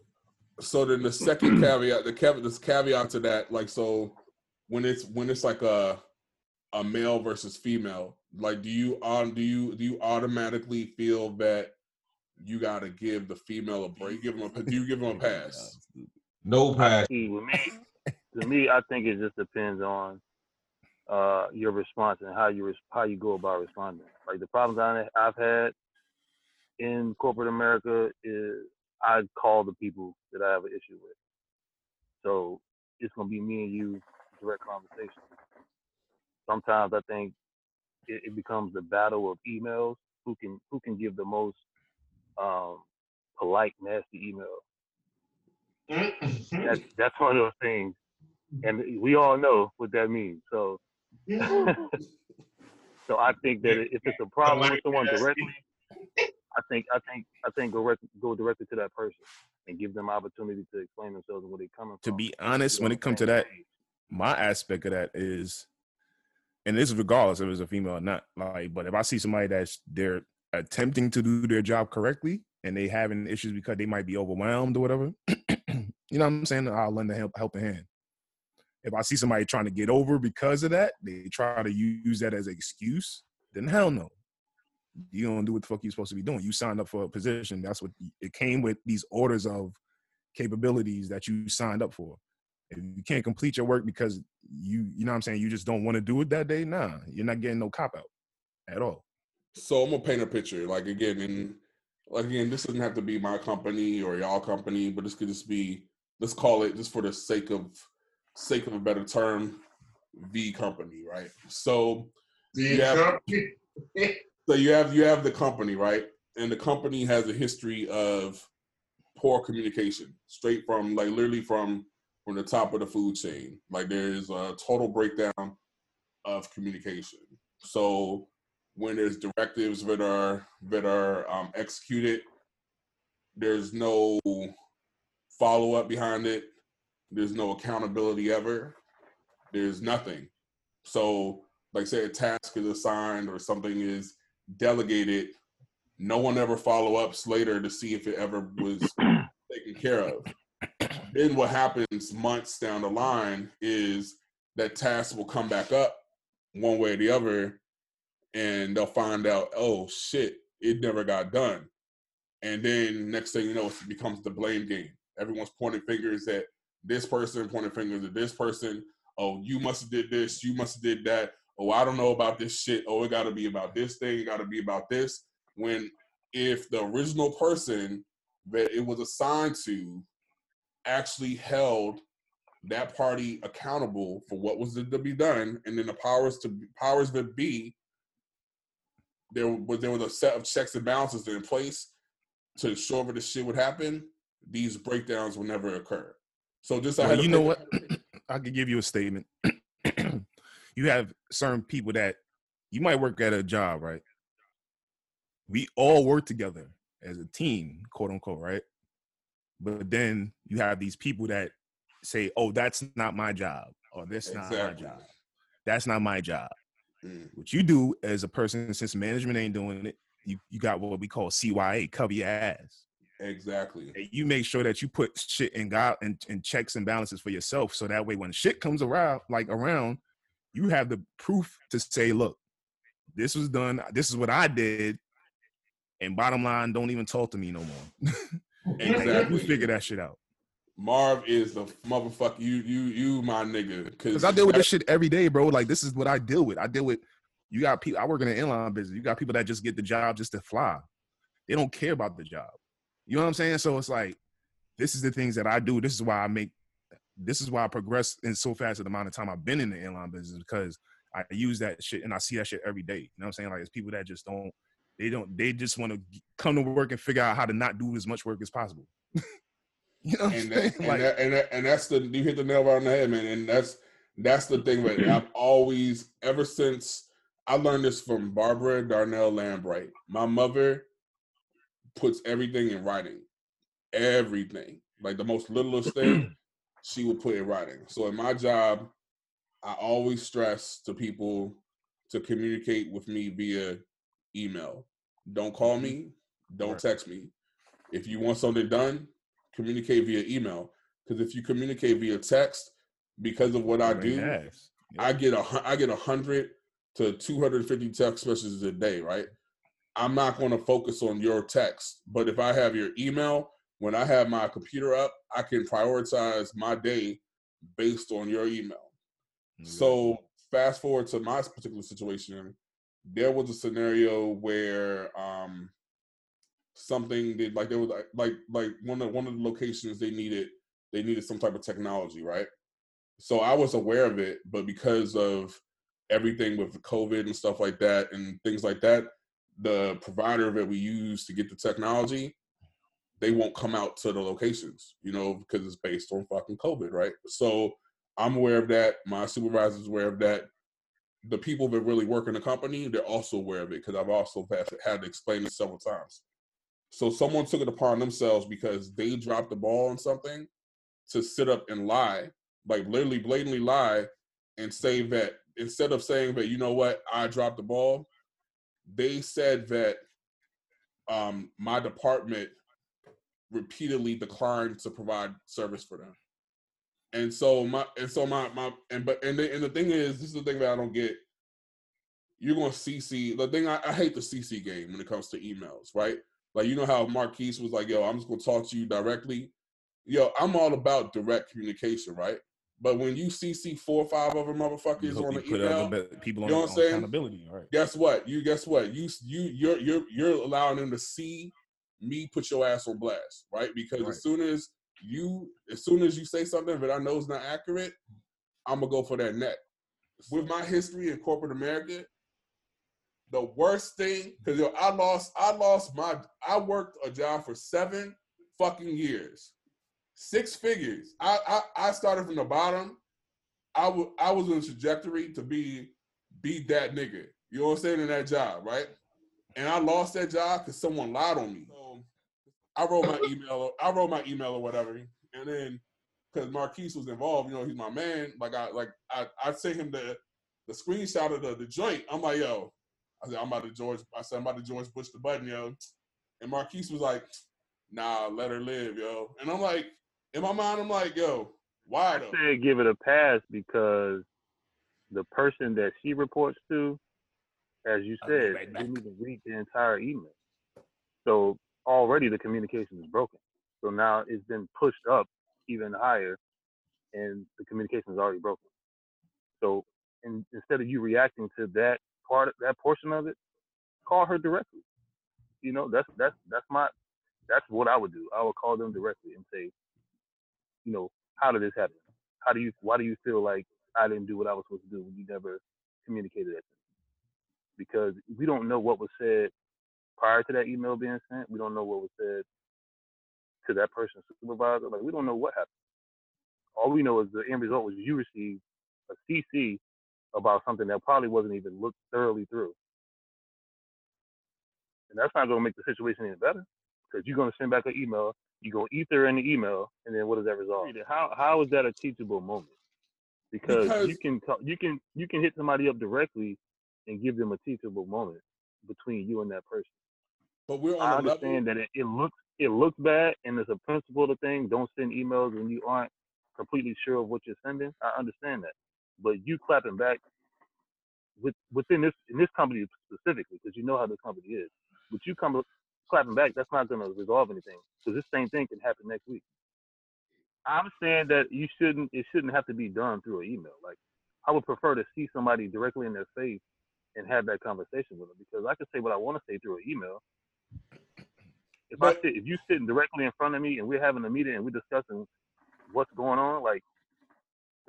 So then the second [clears throat] caveat, the caveat, this caveat to that, like so, when it's when it's like a a male versus female, like do you on do you do you automatically feel that you got to give the female a break? Give them a do you give them a [laughs] pass? No pass. See, with me, to me, I think it just depends on uh, your response and how you res- how you go about responding. Like the problems I, I've had in corporate America is I call the people that I have an issue with. So it's gonna be me and you direct conversation. Sometimes I think it, it becomes the battle of emails. Who can who can give the most um, polite, nasty email? that's that's one of those things, and we all know what that means. So, [laughs] so I think that if it's a problem with someone directly, I think I think I think go rec- go directly to that person and give them opportunity to explain themselves and where they're coming To from. be honest, when it comes to that, my aspect of that is, and this is regardless if it's a female or not. Like, but if I see somebody that's they're attempting to do their job correctly and they having issues because they might be overwhelmed or whatever, [clears throat] you know what I'm saying? I'll lend a help, helping hand. If I see somebody trying to get over because of that, they try to use that as an excuse, then hell no. You don't do what the fuck you're supposed to be doing. You signed up for a position. That's what it came with these orders of capabilities that you signed up for. If you can't complete your work because you, you know what I'm saying, you just don't want to do it that day, nah, you're not getting no cop out at all. So I'm gonna paint a picture. Like again, and like again, this doesn't have to be my company or y'all company, but this could just be let's call it just for the sake of sake of a better term, V company, right? So Yeah. [laughs] so you have you have the company, right? And the company has a history of poor communication, straight from like literally from from the top of the food chain. Like there is a total breakdown of communication. So when there's directives that are that are um, executed, there's no follow up behind it. There's no accountability ever. There's nothing. So, like say a task is assigned or something is delegated, no one ever follow ups later to see if it ever was [clears throat] taken care of. Then what happens months down the line is that task will come back up one way or the other, and they'll find out, oh shit, it never got done. And then next thing you know, it becomes the blame game. Everyone's pointing fingers at this person, pointing fingers at this person. Oh, you must have did this. You must have did that. Oh, I don't know about this shit. Oh, it got to be about this thing. It got to be about this. When if the original person that it was assigned to actually held that party accountable for what was to be done, and then the powers to powers that be there was there was a set of checks and balances in place to ensure that this shit would happen. These breakdowns will never occur. So just I Well, you know what? [clears throat] I could give you a statement. [clears throat] you have certain people that you might work at a job, right? We all work together as a team, quote unquote, right? But then you have these people that say, "Oh, that's not my job," or "This not my job." That's not my job. Mm. What you do as a person, since management ain't doing it, you, you got what we call CYA, cover your ass. Exactly. And you make sure that you put shit in God and, and checks and balances for yourself, so that way when shit comes around, like around, you have the proof to say, "Look, this was done. This is what I did." And bottom line, don't even talk to me no more. [laughs] Like, Exactly. you figure that shit out. Marv is the motherfucker. You, you, you, my nigga. Because I deal with this shit every day, bro. Like this is what I deal with. I deal with. You got people. I work in the airline business. You got people that just get the job just to fly. They don't care about the job. You know what I'm saying? So it's like, this is the things that I do. This is why I make. This is why I progress in so fast the amount of time I've been in the airline business because I use that shit and I see that shit every day. You know what I'm saying? Like it's people that just don't. They don't. They just want to come to work and figure out how to not do as much work as possible. [laughs] you know what I'm and saying? that, and, Like, that, and, that, and that's the you hit the nail right on the head, man. And that's that's the thing that I've always ever since I learned this from Barbara Darnell Lambright. My mother puts everything in writing, everything, like the most littlest thing, [clears throat] she will put in writing. So in my job, I always stress to people to communicate with me via email. Don't call me. Don't text me. If you want something done, communicate via email. Because if you communicate via text, because of what I do, ass. I get a I get a hundred to two hundred fifty text messages a day. Right. I'm not going to focus on your text, but if I have your email, when I have my computer up, I can prioritize my day based on your email. So fast forward to my particular situation, there was a scenario where um something that like there was like like one of one of the locations they needed they needed some type of technology, right? So I was aware of it, but because of everything with COVID and stuff like that and things like that, the provider that we use to get the technology, they won't come out to the locations, you know, because it's based on fucking COVID, right? So I'm aware of that. My supervisor's aware of that. The people that really work in the company, they're also aware of it because I've also had to explain it several times. So someone took it upon themselves because they dropped the ball on something to sit up and lie, like literally blatantly lie and say that instead of saying that, you know what, I dropped the ball, they said that um, my department repeatedly declined to provide service for them. And so my and so my my and but and the, and the thing is, this is the thing that I don't get. You're going to CC the thing. I, I hate the CC game when it comes to emails, right? Like you know how Marquise was like, "Yo, I'm just going to talk to you directly." Yo, I'm all about direct communication, right? But when you CC four or five other motherfuckers on the email, people on, you know what I'm saying? accountability, all right? guess what? You guess what? You you you're you're you're allowing them to see me put your ass on blast, right? Because Right. as soon as you as soon as you say something that I know is not accurate, I'm gonna go for that neck. With my history in corporate America, the worst thing because yo, I lost I lost my I worked a job for seven fucking years, six figures. I I, I started from the bottom. I wa- I was on a trajectory to be be that nigga. You know what I'm saying in that job, right? And I lost that job because someone lied on me. So I wrote my email. I wrote my email or whatever, and then because Marquise was involved, you know, he's my man. Like I like I I sent him the the screenshot of the, the joint. I'm like, yo, I said I'm about to George. I said I'm about to George Bush the button, yo. And Marquise was like, nah, let her live, yo. And I'm like, in my mind, I'm like, yo, why I though? said give it a pass because the person that she reports to, as you said, right back. didn't even read the entire email. So already the communication is broken. So now it's been pushed up even higher, and the communication is already broken. So in, instead of you reacting to that part, that portion of it, call her directly. You know, that's that's that's my That's what I would do. I would call them directly and say, you know, how did this happen? How do you? Why do you feel like I didn't do what I was supposed to do when you never communicated that? Because we don't know what was said prior to that email being sent. We don't know what was said to that person's supervisor. Like we don't know what happened. All we know is the end result was you received a CC about something that probably wasn't even looked thoroughly through. And that's not going to make the situation any better because you're going to send back an email, you go ether in the email, and then what does that resolve? How how is that a teachable moment? Because, Because- you can talk, you can you can hit somebody up directly and give them a teachable moment between you and that person. But we're I on a level. understand that it, it looks it looks bad and it's a principle of the thing. Don't send emails when you aren't completely sure of what you're sending. I understand that, but you clapping back with within this in this company specifically because you know how this company is. But you come clapping back, that's not going to resolve anything because this same thing can happen next week. I'm saying that you shouldn't. It shouldn't have to be done through an email. Like I would prefer to see somebody directly in their face and have that conversation with them because I can say what I want to say through an email. If But- I sit, if you sitting directly in front of me and we're having a meeting and we're discussing what's going on, like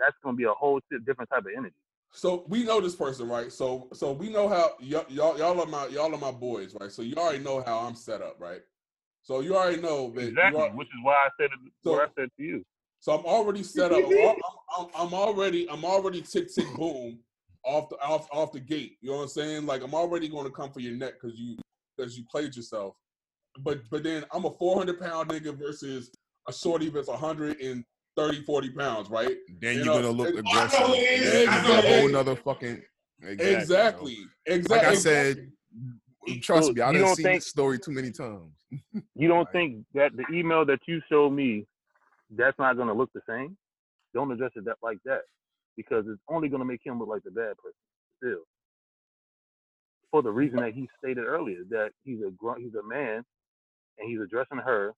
that's gonna be a whole different type of energy. So we know this person, right? So so we know how y'all y'all, y'all are my y'all are my boys, right? So you already know how I'm set up, right? So you already know that Exactly, are- which is why I said it. So- what I said to you. So I'm already set up. [laughs] I'm, I'm, I'm- I'm already I'm already tick tick boom off the off off the gate. You know what I'm saying? Like I'm already going to come for your neck because you because you played yourself. But but then I'm a 400 pound nigga versus a shorty that's 130 40 pounds, right? Then You you're gonna look aggressive. I know it is. It's I know a whole is. nother fucking exactly. Exactly. Exactly. Like I said, trust So me, I you done don't see think- this story too many times. [laughs] You don't Right. think that the email that you showed me, that's not gonna look the same? Don't address it that like that, because it's only gonna make him look like the bad person. Still, for the reason that he stated earlier, that he's a gr- he's a man, and he's addressing her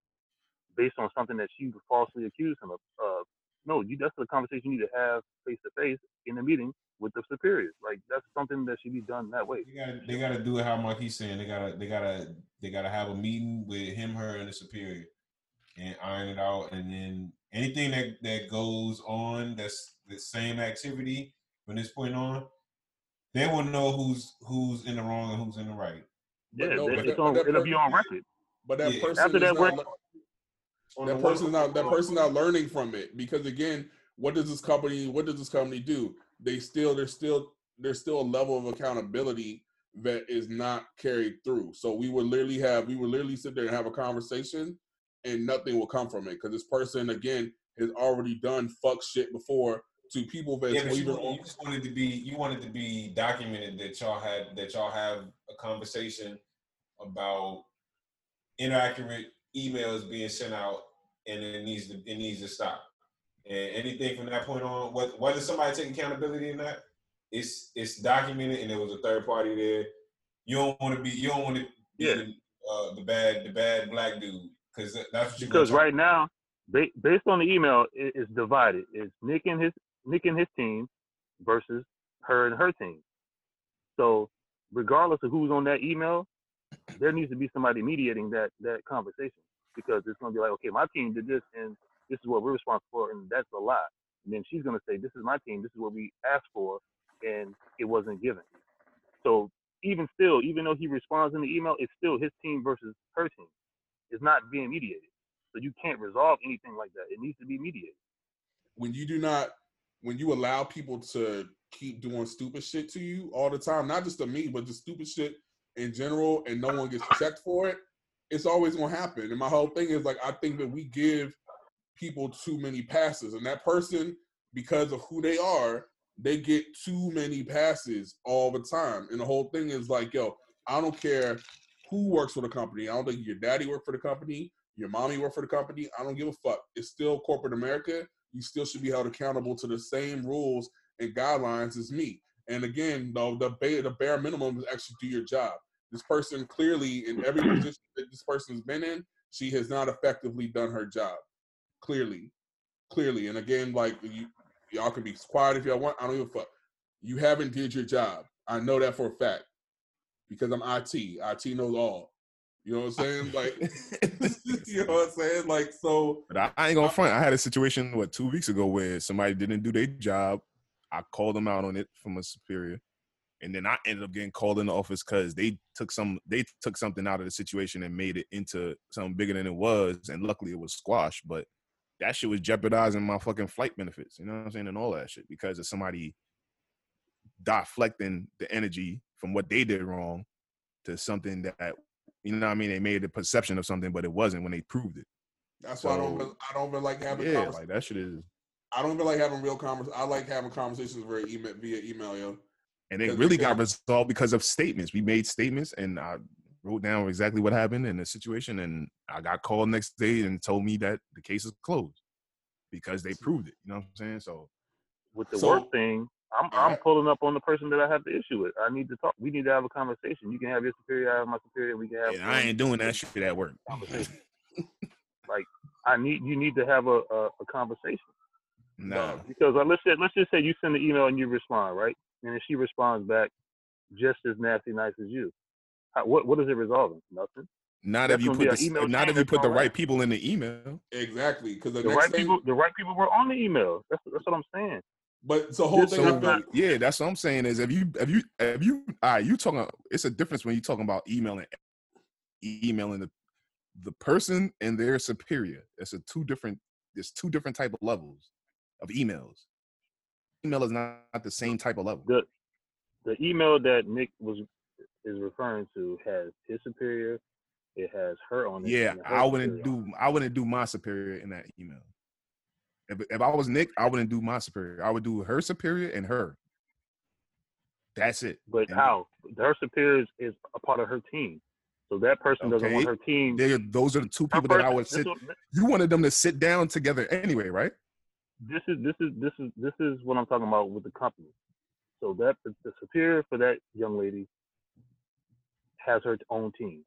based on something that she falsely accused him of. Uh, no, you that's the conversation you need to have face to face in a meeting with the superiors. Like that's something that should be done that way. They gotta, they gotta do it how Marquise saying. They gotta, they gotta, they gotta have a meeting with him, her, and the superior, and iron it out. And then anything that that goes on that's the same activity from this point on, they will know who's who's in the wrong and who's in the right. But yeah, no, that- but it's that- on, but it'll be on record. But that Yeah. person After is that not work- le- On that person's not that person's not learning from it because again, what does this company what does this company do? They still there's still there's still a level of accountability that is not carried through. So we would literally have we would literally sit there and have a conversation and nothing will come from it because this person again has already done fuck shit before to people that Yeah, you, you just wanted to be you wanted to be documented that y'all had that y'all have a conversation about inaccurate emails being sent out and it needs to it needs to stop. And anything from that point on, whether somebody take accountability in that, it's it's documented and there was a third party there. You don't want to be you don't want to be Yeah. the, uh, the bad the bad black dude because that's because right now, based on the email, it's divided. It's Nick and his Nick and his team versus her and her team. So, regardless of who's on that email, there needs to be somebody mediating that that conversation because it's to be like, okay, my team did this, and this is what we're responsible for, and that's a lot. And then she's to say, this is my team, this is what we asked for, and it wasn't given. So even still, even though he responds in the email, it's still his team versus her team. It's not being mediated. So you can't resolve anything like that. It needs to be mediated. when you do not when you allow people to keep doing stupid shit to you all the time, not just to me, but just stupid shit in general, and no one gets checked for it, it's always gonna happen. And my whole thing is like I think that we give people too many passes, and that person, because of who they are, they get too many passes all the time. And the whole thing is like, yo, I don't care who works for the company. I don't think your daddy worked for the company, your mommy worked for the company. I don't give a fuck. It's still corporate America. You still should be held accountable to the same rules and guidelines as me. And again, though, the the bare minimum is actually do your job. This person clearly, in every [clears throat] position that this person's been in, she has not effectively done her job. Clearly, clearly. And again, like you, y'all can be quiet if y'all want. I don't give a fuck. You haven't did your job. I know that for a fact because I'm IT. IT knows all. You know what I'm saying? Like, [laughs] you know what I'm saying? Like, so But I, I ain't gonna front. I had a situation what two weeks ago where somebody didn't do their job. I called them out on it from a superior, and then I ended up getting called in the office because they took some they took something out of the situation and made it into something bigger than it was. And luckily, it was squashed. But that shit was jeopardizing my fucking flight benefits. You know what I'm saying? And all that shit because of somebody deflecting the energy from what they did wrong to something that you know what I mean. They made a perception of something, but it wasn't when they proved it. that's why I don't. So- I don't even like having. Yeah, like that shit is. I don't even like having real conversations. I like having conversations via email, via email, yo. And it really got resolved because of statements. We made statements, and I wrote down exactly what happened in the situation. And I got called next day and told me that the case is closed because they proved it. You know what I'm saying? So With the So- work thing, I'm I'm pulling up on the person that I have the issue with. I need to talk. We need to have a conversation. You can have your superior, I have my superior. We can have. and I ain't doing that shit at work. [laughs] like I need you need to have a a, a conversation. Nah, Because uh, let's say, let's just say you send an email and you respond, right? And then she responds back just as nasty nice as you. How, what what is it resolving? Nothing. not That's if you put the, email not if you put the all right. right people in the email. Exactly, because the, The next right thing. people, the right people were on the email. That's that's what I'm saying. but the whole Just thing. so I Yeah, that's what I'm saying. Is if you if you if you all right, you talking. It's a difference when you're talking about emailing, emailing the the person and their superior. It's a two different. There's two different type of levels of emails. Email is not, not the same type of level. The the email that Nick was is referring to has his superior. It has her on it. Yeah, I wouldn't superior do. I wouldn't do my superior in that email. If if I was Nick, I wouldn't do my superior. I would do her superior and her. That's it. But And how? Her superior is, a part of her team. So that person doesn't want her team. They're, those are the two people that I would sit. You wanted them to sit down together anyway, right? This is this is this is this is what I'm talking about with the company. So that the, superior for that young lady has her own team.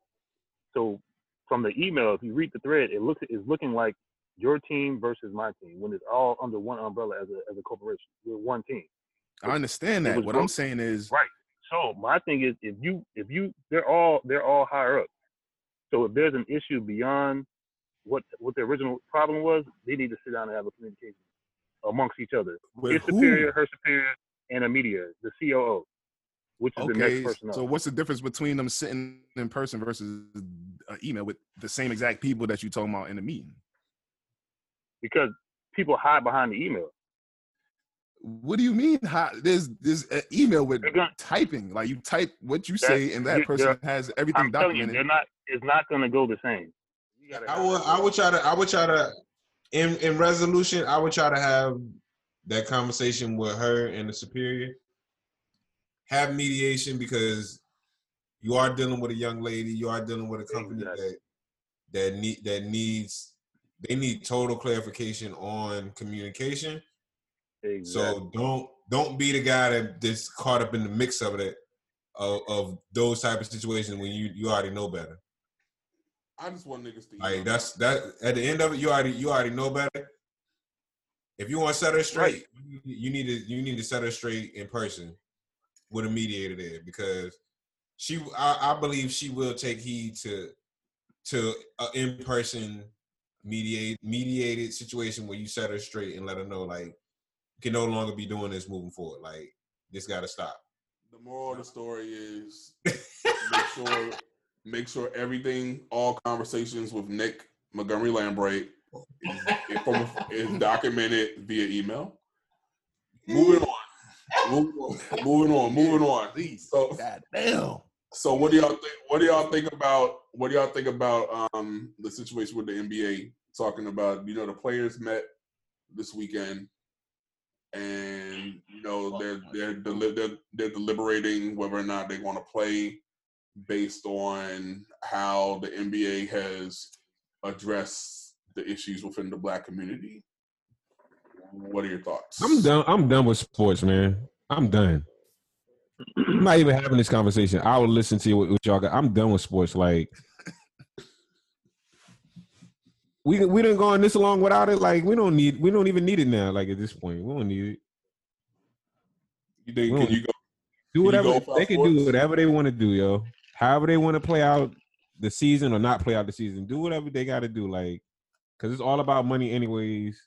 So from the email, if you read the thread, it looks it's looking like your team versus my team when it's all under one umbrella as a as a corporation. We're one team. I understand that. What I'm saying is, Right. So my thing is if you if you they're all they're all higher up. So if there's an issue beyond what what the original problem was, they need to sit down and have a communication amongst each other. with his who? superior, her superior, and a media, the COO, which is the Okay, next person up. so what's the difference between them sitting in person versus an email with the same exact people that you talking about in the meeting? because people hide behind the email. What do you mean? How, there's there's an email with gonna- typing. Like you type what you say, and that person has everything I'm telling you, documented. they're not. It's not going to go the same. I have would. I would try to I would try to in in resolution I would try to have that conversation with her and the superior. Have mediation because you are dealing with a young lady. You are dealing with a company Exactly. that that need that needs they need total clarification on communication. Exactly. So don't don't be the guy that that's caught up in the mix of it of, of those type of situations when you you already know better. I just want niggas to. Like that's that at the end of it, you already you already know better. If you want to set her straight, you, you need to you need to set her straight in person with a mediator there because she I, I believe she will take heed to to an in person mediate mediated situation where you set her straight and let her know like you can no longer be doing this moving forward. Like this got to stop. The moral of the story is [laughs] make sure make sure everything, all conversations with Nick Montgomery Lambright is, is, is documented via email. Moving on. Moving on. Moving on. Moving on. So, God damn. so what do y'all think? What do y'all think about? What do y'all think about um, the situation with the NBA? Talking about you know the players met this weekend, and you know they're they're deli- they're, they're deliberating whether or not they want to play based on how the NBA has addressed the issues within the black community. What are your thoughts? I'm done. I'm done with sports, man. I'm done. I'm not even having this conversation. I will listen to what, what y'all got. I'm done with sports. Like we we didn't go on this long without it. Like we don't need. We don't even need it now. Like at this point, we don't need it. You think? Can you go? Do whatever go for they can sports? do. Whatever they want to do, yo. However they want to play out the season or not play out the season. Do whatever they got to do, like, because it's all about money, anyways.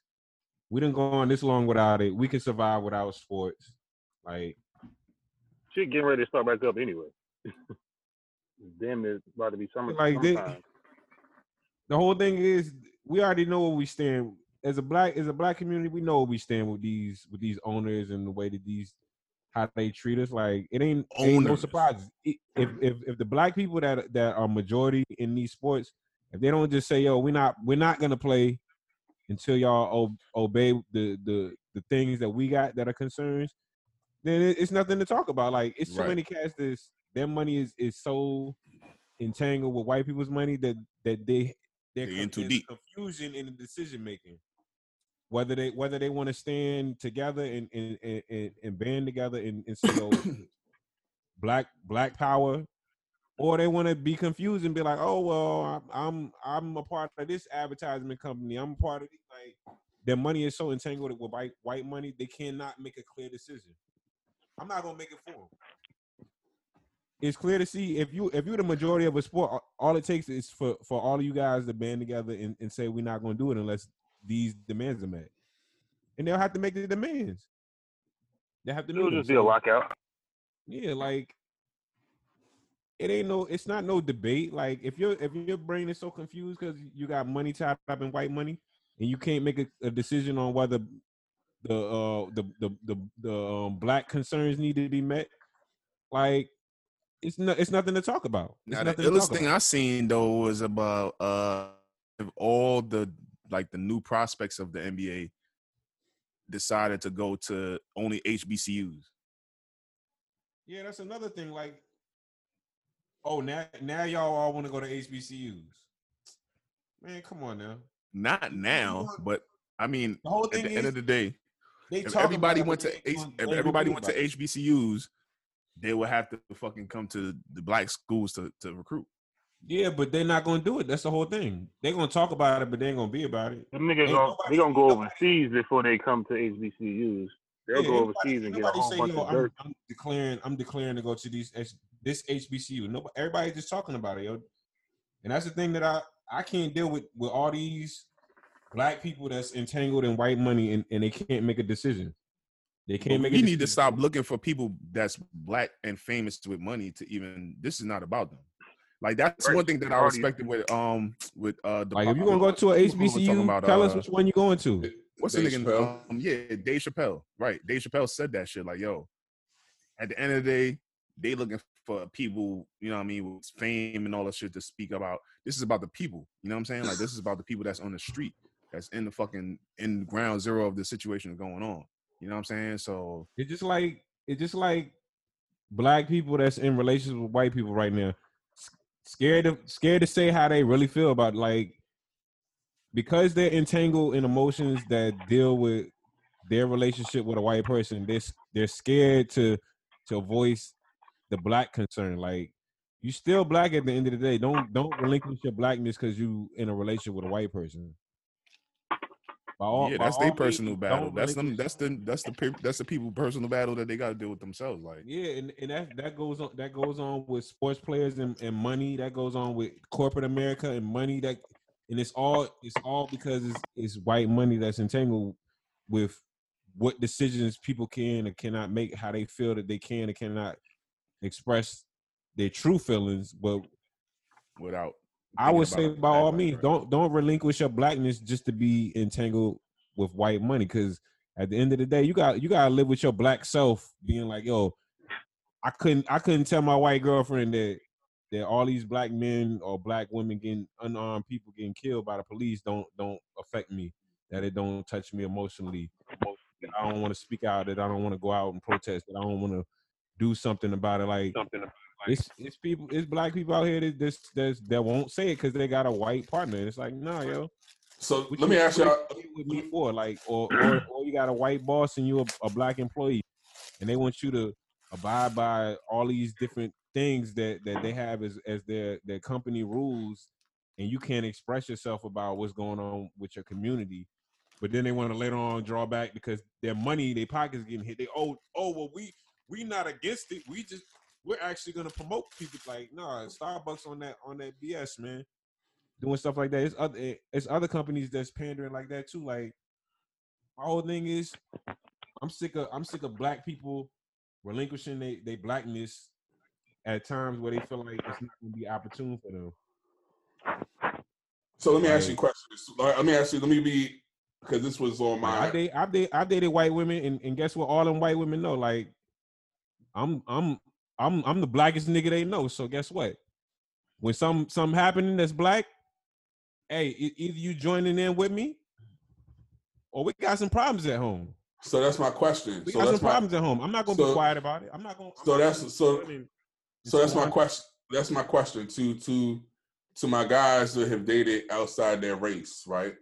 We didn't go on this long without it. We can survive without sports. Like, Shit getting ready to start back up anyway. [laughs] Damn, it's about to be summer. Like, they- the whole thing is we already know where we stand as a black as a black community we know where we stand with these with these owners and the way that these how they treat us like it ain't ain't no surprise if if if the black people that that are majority in these sports if they don't just say yo we're not we're not gonna play until y'all obey the the the things that we got that are concerns then it's nothing to talk about like it's so Right. many cats that's their money is is so entangled with white people's money that that they they're They con- in too deep. confusion in the decision making. Whether they whether they want to stand together and and, and, and, and band together and, and say yo, black black power, or they want to be confused and be like, oh well, I'm I'm a part of this advertisement company. I'm a part of it. Like their money is so entangled with white white money, they cannot make a clear decision. I'm not gonna make it for them it's clear to see if you if you're the majority of a sport, all- it takes is for for all of you guys to band together and, and say we're not to do it unless these demands are met, and they'll have to make the demands. They have to do It'll them. just be a lockout. Yeah, like it ain't no, it's not no debate. Like if your if your brain is so confused because you got money tied up in white money and you can't make a, a decision on whether the uh the the the, the um, black concerns need to be met, like it's no, it's nothing to talk about. It's Now, the nothing illest thing about. I seen though was about uh if all the like the new prospects of the NBA decided to go to only HBCUs. Yeah, that's another thing. Like, oh, now now y'all all want to go to HBCUs. Man, come on now. Not now, but I mean, The whole at the is, end of the day, they if everybody went to H, if everybody went to. HBCUs, they would have to fucking come to the black schools to, to recruit. Yeah, but they're not gonna do it. That's the whole thing. They're gonna talk about it, but they ain't gonna be about it. Them niggas gonna, they gonna go overseas before they come to HBCUs. They'll Yeah, go overseas nobody- and get a nobody whole say, bunch "Yo, of I'm, dirt. I'm declaring, I'm declaring to go to these this HBCU. Nobody, everybody's just talking about it, yo. And that's the thing that I I can't deal with with all these black people that's entangled in white money and, and they can't make a decision. They can't make. we a need to stop looking for people that's black and famous with money to even. This is not about them. Like that's one thing that I respected with um with uh the Like if you're gonna go to a people who were talking HBCU, about, tell us uh, which one you're going to. What's Dave the nigga? Um, yeah, Dave Chappelle. Right. Dave Chappelle said that shit. Like, yo, at the end of the day, they looking for people, you know what I mean, with fame and all that shit to speak about. This is about the people. You know what I'm saying? Like, this is about the people that's on the street, that's in the fucking in ground zero of the situation going on. You know what I'm saying? So It's just like it's just like black people that's in relations with white people right now, s- scared to scared to say how they really feel about like because they're entangled in emotions that deal with their relationship with a white person. They're they're scared to to voice the black concern. Like you still black at the end of the day. Don't don't relinquish your blackness because you in a relationship with a white person. By all- yeah, that's all their means, personal battle. That's them. That's the that's the that's the people personal battle that they got to deal with themselves. Like, Yeah, and, and that that goes on that goes on with sports players and, and money. That goes on with corporate America and money. That and it's all it's all because it's, it's white money that's entangled with what decisions people can and cannot make, how they feel that they can and cannot express their true feelings. But without. I would say by all means, right? don't don't relinquish your blackness just to be entangled with white money. Because at the end of the day, you got you gotta live with your black self, being like, yo, I couldn't I couldn't tell my white girlfriend that that all these black men or black women getting unarmed people getting killed by the police don't don't affect me. That it don't touch me emotionally. That I don't want to speak out. That I don't want to go out and protest. That I don't want to do something about it. Like Something it's it's people it's black people out here that this that's, that won't say it because they got a white partner. And it's like, nah, yo. So what let you- me ask y'all. you with me for like, or, or [clears throat] or you got a white boss and you a, a black employee, and they want you to abide by all these different things that that they have as as their their company rules, and you can't express yourself about what's going on with your community. But then they want to later on draw back because their money, their pockets getting hit. They oh oh well we we not against it. We just we're actually gonna promote people like nah Starbucks on that on that BS man, doing stuff like that. It's other it's other companies that's pandering like that too. Like my whole thing is, I'm sick of I'm sick of black people relinquishing they they blackness at times where they feel like it's not gonna be opportune for them. So let me ask you questions. Let me ask you. Let me be because this was on my. I date, I date, I dated white women, and, and guess what? All them white women know. Like, I'm, I'm, I'm, I'm the blackest nigga they know. So guess what? When some something happening that's black, hey, either you joining in with me, or we got some problems at home. So that's my question. We So got some my. problems at home. I'm not gonna so- be quiet about it. I'm not gonna. I'm So not that's gonna- so. I mean, So that's my question. That's my question to to to my guys that have dated outside their race, right?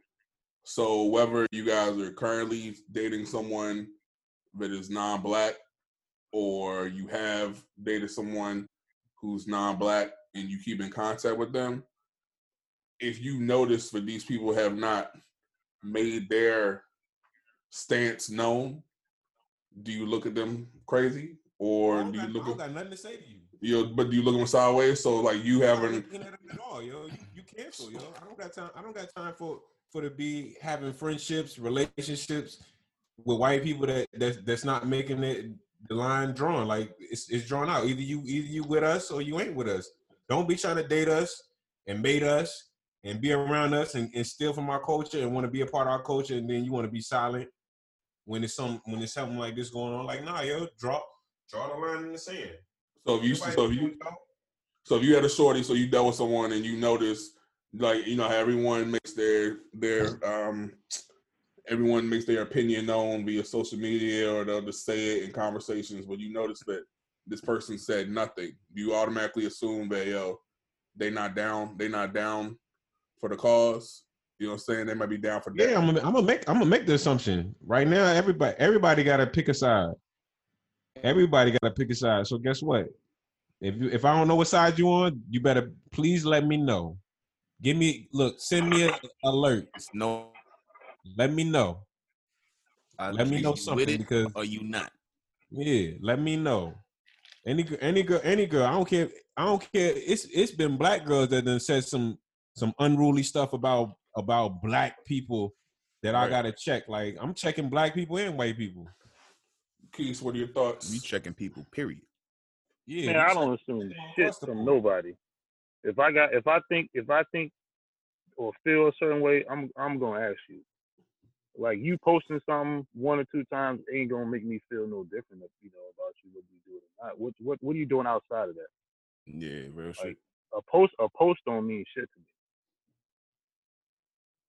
So whether you guys are currently dating someone that is non-black, or you have dated someone who's non-black and you keep in contact with them, if you notice that these people have not made their stance known, do you look at them crazy, I or don't do you got- look I don't at got nothing to say to you. you know, but do you look at them sideways? So like you haven't at all, yo. You, you cancel, yo. I don't got time. I don't got time for for to be having friendships, relationships with white people that that's that's not making it the line drawn. Like it's it's drawn out. Either you either you with us or you ain't with us. Don't be trying to date us and mate us and be around us and, and steal from our culture and want to be a part of our culture and then you want to be silent when it's some when it's something like this going on. Like nah, yo, draw draw the line in the sand. so if you Nobody so if you so if you had a shorty, so you dealt with someone and you notice like you know how everyone makes their their um everyone makes their opinion known via social media or they'll just say it in conversations, but you notice that this person said nothing. Do you automatically assume that yo, they not down, they not down for the cause? You know what I'm saying? They might be down for that. Yeah, I'm gonna, I'm gonna make I'm gonna make the assumption right now. Everybody everybody got to pick a side. Everybody got to pick a side. So guess what? If you if I don't know what side you on, you better please let me know. Give me look, send me an alert. It's no. Let me know. Uh, Let me you know with something it because are you not. yeah, let me know. Any any girl any girl, I don't care. I don't care. It's it's been black girls that done said some some unruly stuff about about black people that I gotta check. Like I'm checking black people and white people. Keith, what are your thoughts? We checking people. Period. Yeah, Man, I don't assume on shit from board. nobody. If I got, if I think, if I think or feel a certain way, I'm, I'm gonna ask you. Like you posting something one or two times ain't gonna make me feel no different, if, you know, about you what you doing or not. What, what, what are you doing outside of that? Yeah, real shit. A post, a post don't mean shit to me.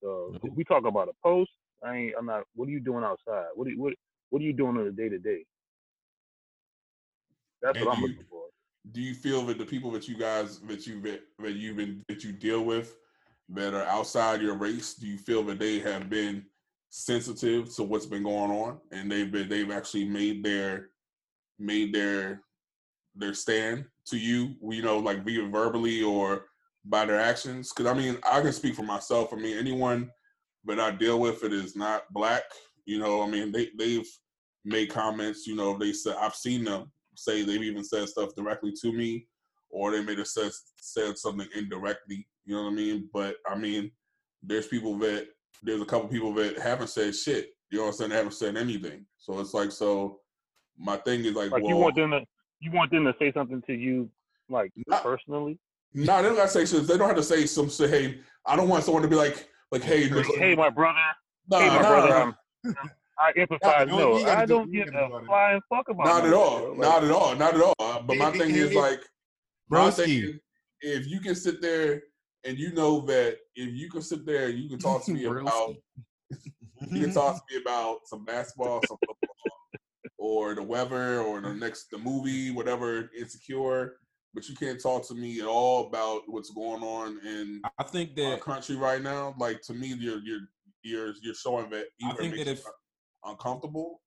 So if we talk about a post, I ain't, I'm not. What are you doing outside? What are you, what, what are you doing on a day to day? That's And what I'm you- looking for. do you feel that the people that you guys that you that you've been that you deal with that are outside your race, do you feel that they have been sensitive to what's been going on and they've been they've actually made their made their their stand to you, you know, like via verbally or by their actions? Because I mean, I can speak for myself. I mean, anyone that I deal with it is not black. You know, I mean, they they've made comments. You know, they said I've seen them say they've even said stuff directly to me, or they may have said said something indirectly. You know what I mean? But I mean, there's people that there's a couple people that haven't said shit. You know what I'm saying? They haven't said anything. So it's like so. My thing is like, Like well, you want them to, you want them to say something to you, like Not- personally. no, they don't gotta say shit. They don't have to say some shit. Hey, I don't want someone to be like, like, hey, Like, look- hey, my brother. nah, hey, my nah, brother. Um, nah. I'm, I empathize. you No, I do- don't you give ain't a do all flying fuck about. not at all. Like, not at all, not at all. But my It- thing it- is it- like, my thing is, if you can sit there and you know that if you can sit there and you can talk to me [laughs] about you can talk to [laughs] me about some basketball, some football, or the weather, or the next the movie, whatever, insecure. But you can't talk to me at all about what's going on in I think our that country right now. Like to me, you're you're you're you're showing that I think that you if- uncomfortable.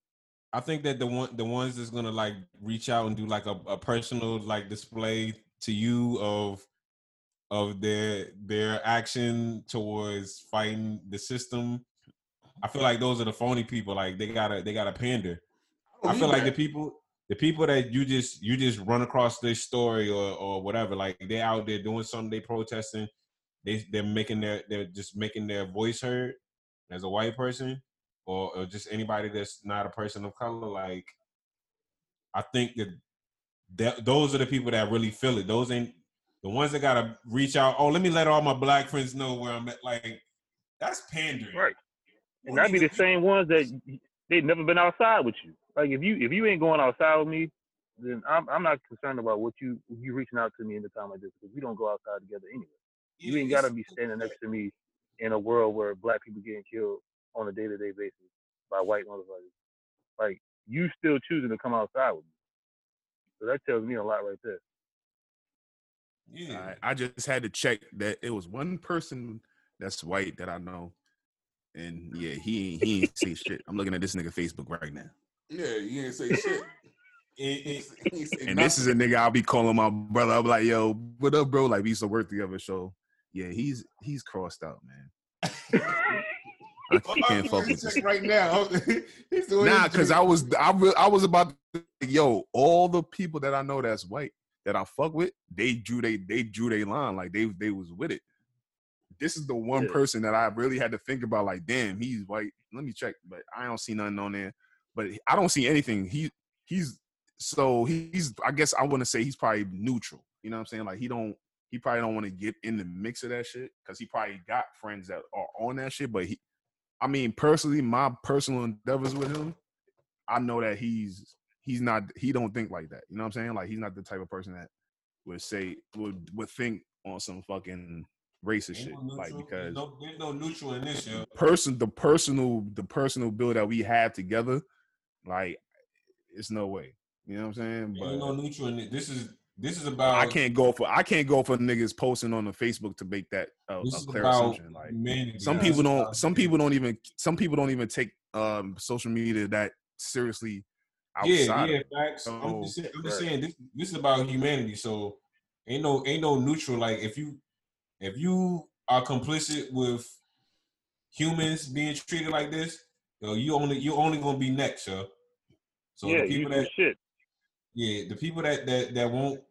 I think that the one the ones that's gonna like reach out and do like a, a personal like display to you of of their their action towards fighting the system. I feel like those are the phony people. Like they gotta they gotta pander. I feel like the people the people that you just you just run across this story or or whatever, like they out there doing something, they protesting, they they're making their they're just making their voice heard as a white person or, or just anybody that's not a person of color. Like I think that, that those are the people that really feel it. Those ain't the ones that gotta reach out. Oh, let me let all my black friends know where I'm at. Like that's pandering. Right. And that'd be the to- same ones that they've never been outside with you. Like if you if you ain't going outside with me, then I'm I'm not concerned about what you you reaching out to me in the time like this because we don't go outside together anyway. You ain't gotta be standing next to me in a world where black people getting killed on a day to day basis by white motherfuckers. Like you still choosing to come outside with me. So that tells me a lot right there. Yeah. I, I just had to check that it was one person that's white that I know, and yeah, he ain't he ain't say shit. I'm looking at this nigga Facebook right now, Yeah, you ain't say shit. It- it- He ain't say and this is a nigga I'll be calling my brother. I'll be like, "Yo, what up, bro?" Like we used to work together. So yeah, he's he's crossed out, man. I [laughs] can't fuck with this. Right now. [laughs] Nah, because. I was I re- I was about to, yo all the people that I know that's white that I fuck with they drew they they drew their line like they they was with it. This is the one Yeah. person that I really had to think about like damn he's white. Let me check, but I don't see nothing on there. But I don't see anything. He he's so he's I guess I want to say he's probably neutral. You know what I'm saying? Like he don't he probably don't want to get in the mix of that shit because he probably got friends that are on that shit. But he, I mean, personally, my personal endeavors with him, I know that he's he's not he don't think like that. You know what I'm saying? Like he's not the type of person that would say would would think on some fucking racist shit. no Like because there's no, there's no neutral in this, yo. person the personal the personal bill that we have together, like it's no way. You know what I'm saying? Ain't no neutral in it. This is this is about. I can't go for I can't go for niggas posting on the Facebook to make that a, a clear assumption. Like humanity. some people don't some people don't even some people don't even take um social media that seriously Yeah, yeah, facts. I'm just, saying, I'm just saying this. This is about humanity. So ain't no ain't no neutral. Like if you if you are complicit with humans being treated like this, yo, you only you only gonna be next, yo. So yeah, the people that shit. yeah, the people that that that won't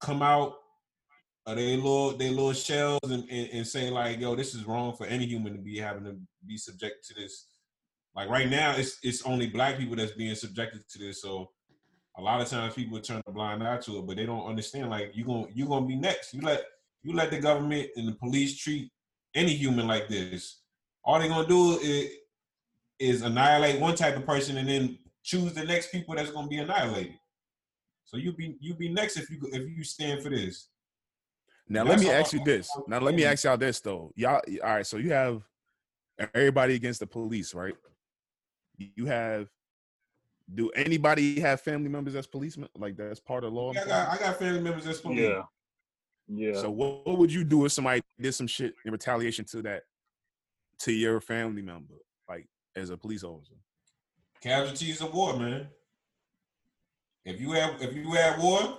come out of they little they little shells and, and, and say like, yo, this is wrong for any human to be having to be subject to this. Like right now, it's it's only black people that's being subjected to this. So a lot of times people turn a blind eye to it, but they don't understand. Like you gonna you gonna be next. You let you let the government and the police treat any human like this. All they're gonna do is is annihilate one type of person and then choose the next people that's gonna be annihilated. So you be you be next if you if you stand for this. Now let me ask you this. Now let me ask y'all this though. Y'all all right, so you have everybody against the police, right? You have do anybody have family members as policemen? Like that's part of law? I got I got family members that's police. Yeah. Yeah. So what, what would you do if somebody did some shit in retaliation to that to your family member, like as a police officer? Casualties of war, man. If you have if you had war,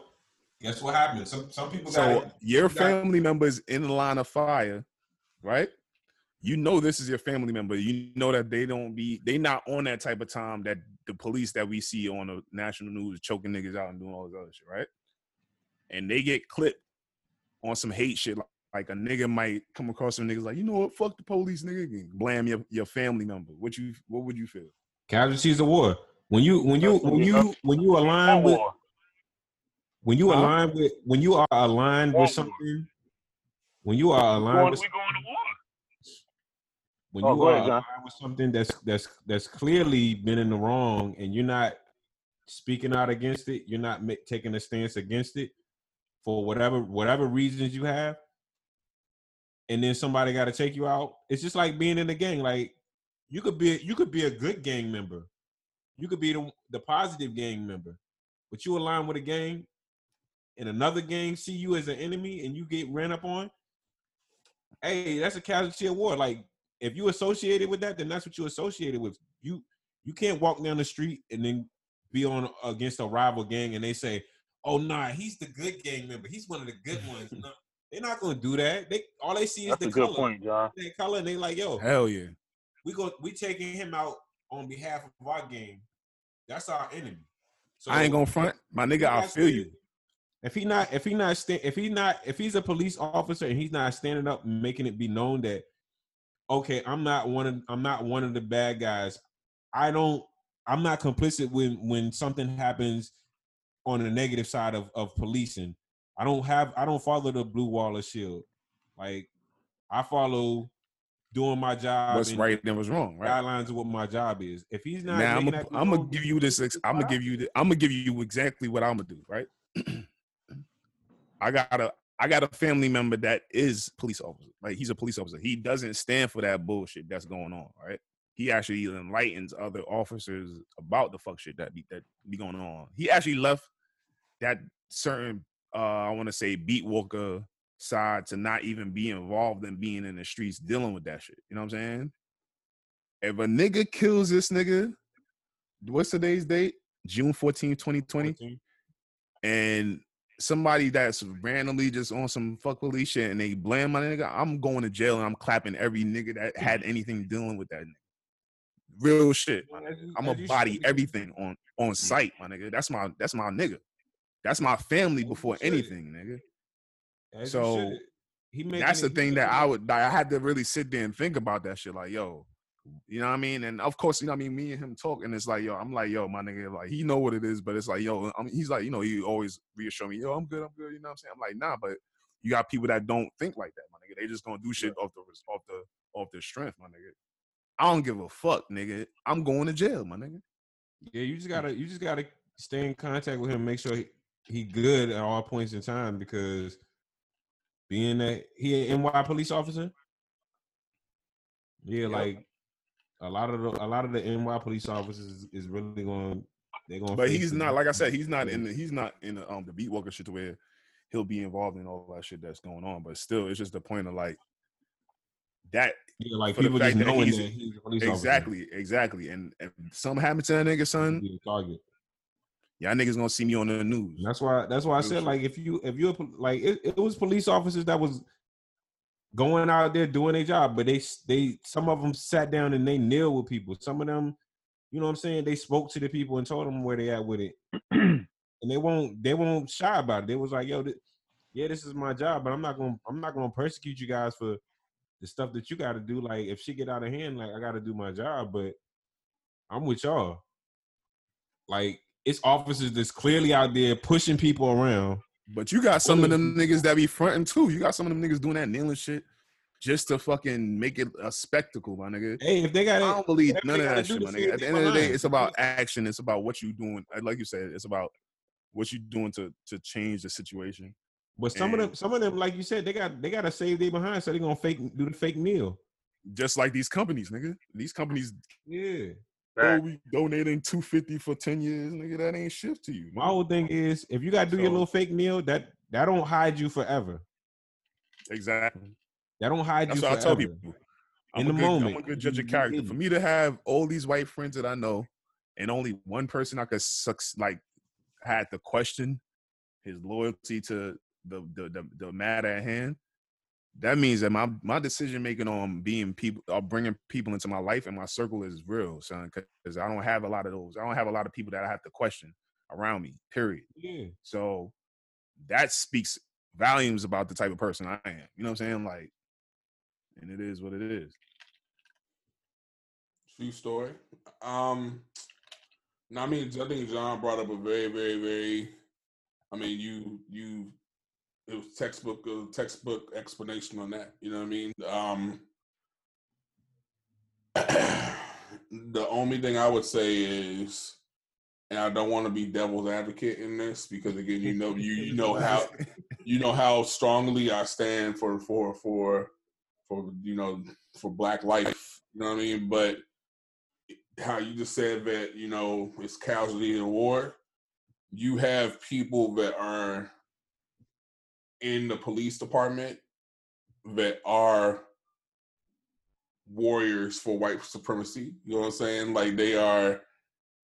guess what happens? Some some people So got your got- family members in the line of fire, right? You know this is your family member. You know that they don't be they not on that type of time that the police that we see on the national news choking niggas out and doing all this other shit, right? And they get clipped on some hate shit. Like, like a nigga might come across some niggas like, you know what, fuck the police, nigga, and blame your, your family member. What you what would you feel? casualties of war. When you when you when you when you align with when you align with when you are aligned with something, when you are aligned with we going to war. When Oh, you are ahead, with something that's that's that's clearly been in the wrong and you're not speaking out against it, you're not taking a stance against it for whatever whatever reasons you have, and then somebody got to take you out. It's just like being in a gang. Like you could be you could be a good gang member, you could be the the positive gang member, but you align with a gang, and another gang see you as an enemy, and you get ran up on. Hey, that's a casualty of war. Like if you associated with that, then that's what you associated with. You you can't walk down the street and then be on against a rival gang and they say, "Oh nah, he's the good gang member. He's one of the good [laughs] ones." No, they're not gonna do that. They all they see is That's the a good color. point, John. Their color, and they like, "Yo, Hell yeah. we go we taking him out on behalf of our gang. That's our enemy." So I ain't gonna front, my nigga. I not feel you. If he not, if he not, sta- if he not, if he's a police officer and he's not standing up and making it be known that, okay, I'm not one of, I'm not one of the bad guys. I don't, I'm not complicit when when something happens on the negative side of of policing. I don't have, I don't follow the blue wall of shield. Like I follow doing my job. What's and right and what's wrong, right? Guidelines of what my job is. If he's not, Now I'm gonna that be I'm gonna give you this. I'm gonna give you. The, I'm gonna give you exactly what I'm gonna do. Right. [clears throat] I got a I got a family member that is police officer. Like he's a police officer. He doesn't stand for that bullshit that's going on. Right. He actually enlightens other officers about the fuck shit that be that be going on. He actually left that certain uh I want to say beat walker side to not even be involved in being in the streets dealing with that shit. You know what I'm saying? If a nigga kills this nigga, what's today's date? June 14, 2020. And somebody that's randomly just on some fuck police shit and they blame my nigga, I'm going to jail and I'm clapping every nigga that had anything dealing with that nigga. Real shit. my nigga. As you- I'm a body everything on on sight, my nigga. That's my that's my nigga. That's my family before anything, nigga. So, That's the thing that I would I had to really sit there and think about that shit. Like, yo, you know what I mean? And of course, you know what I mean. Me and him talk, and it's like, yo, I'm like, yo, my nigga, like he know what it is, but it's like, yo, I mean, he's like, you know, he always reassure me, yo, I'm good, I'm good. You know what I'm saying? I'm like, nah, but you got people that don't think like that, my nigga. They just gonna do shit off the off the off the strength, my nigga. I don't give a fuck, nigga. I'm going to jail, my nigga. Yeah, you just gotta you just gotta stay in contact with him, make sure he, he good at all points in time because being that he an NY police officer, yeah, Yep. like a lot of the a lot of the NY police officers is, is really going they're going. But he's not, like I said, he's not in the he's not in the um the beat walker shit to where he'll be involved in all that shit that's going on. But still, it's just the point of like that yeah, like people just that he's- that he's a police officer. exactly, exactly. And if something happened to that nigga, son, target. y'all niggas gonna see me on the news. That's why that's why I said like if you if you're like it, it was police officers that was going out there doing their job, but they they some of them sat down and they kneel with people. Some of them, you know what I'm saying, they spoke to the people and told them where they at with it, [clears throat] and they won't they won't shy about it. They was like, yo, th- yeah, this is my job, but I'm not gonna I'm not gonna persecute you guys for the stuff that you got to do. Like if she get out of hand, like I got to do my job, but I'm with y'all. Like it's officers that's clearly out there pushing people around. But you got some of them niggas that be fronting too. You got some of them niggas doing that kneeling shit just to fucking make it a spectacle, my nigga. Hey, if they got I don't believe none of that shit, my nigga. At the they end of the day, it's about action. It's about what you doing. uh, Like you said, it's about what you doing to to change the situation. but some of them, some of them, like you said, they got they got to save their behind, so they gonna fake do the fake meal. Just like these companies, nigga. These companies, Yeah. Oh, Facts. we donating two fifty for ten years, nigga. That ain't shit to you. My nigga. whole thing is, if you gotta do your little fake meal, that that don't hide you forever. Exactly. That don't hide That's you what I forever. tell people. I'm In a the good, I'm a good judge of character. For me to have all these white friends that I know, and only one person I could suck, like had to question his loyalty to the the the, the matter at hand. That means that my my decision making on being people or bringing people into my life and my circle is real, son. Because I don't have a lot of those. I don't have a lot of people that I have to question around me. Period. Yeah. So that speaks volumes about the type of person I am. You know what I'm saying? Like, and it is what it is. True story. Um, no, I mean, I think John brought up a very, very, very. I mean, you, you, it was textbook, uh, textbook explanation on that. You know what I mean? Um, [clears throat] the only thing I would say is, and I don't want to be devil's advocate in this because again, you know, you you know how [laughs] you know how strongly I stand for for for for you know for Black life. You know what I mean? But how you just said that you know it's casualty in war. You have people that are in the police department that are warriors for white supremacy. You know what I'm saying? Like they are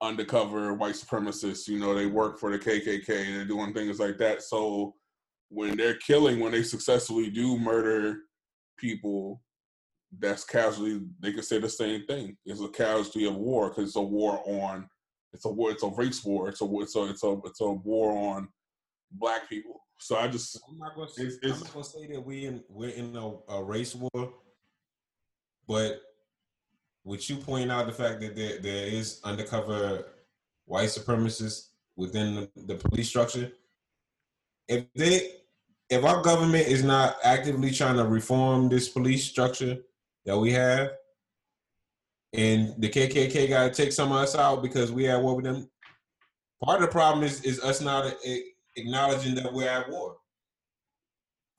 undercover white supremacists. You know, they work for the KKK. They're doing things like that. So when they're killing, when they successfully do murder people, that's casualty. They can say the same thing. It's a casualty of war because it's a war on it's a war. It's a race war. It's a. It's a it's a it's a war on black people. So I just I'm not gonna. It's- I'm not gonna say that we in we're in a, a race war, but with you pointing out the fact that there there is undercover white supremacists within the, the police structure, if they if our government is not actively trying to reform this police structure that we have, and the KKK got to take some of us out because we at war with them. Part of the problem is is us not a- acknowledging that we're at war.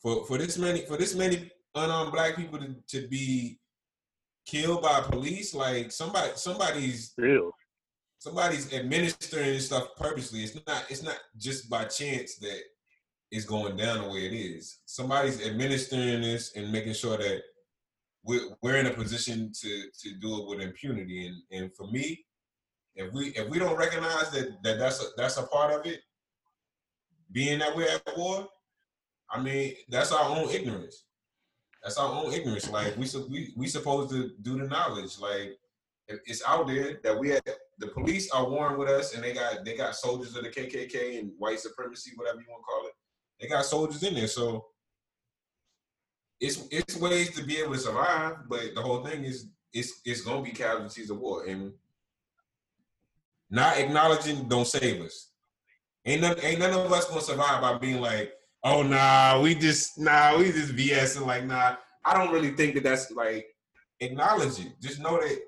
For for this many for this many unarmed black people to, to be killed by police, like somebody somebody's Still, somebody's administering this stuff purposely. It's not it's not just by chance that it's going down the way it is. Somebody's administering this and making sure that we're, we're in a position to to do it with impunity. And and for me, if we if we don't recognize that that that's a, that's a part of it, being that we're at war, I mean that's our own ignorance. That's our own ignorance. Like we we we supposed to do the knowledge. Like it's out there that we had the police are warring with us, and they got they got soldiers of the KKK and white supremacy, whatever you want to call it. They got soldiers in there, so it's it's ways to be able to survive. But the whole thing is it's it's gonna be casualties of war, and not acknowledging don't save us. Ain't none, ain't none of us gonna survive by being like, oh nah, we just nah, we just BSing like nah. I don't really think that that's like acknowledge it. Just know that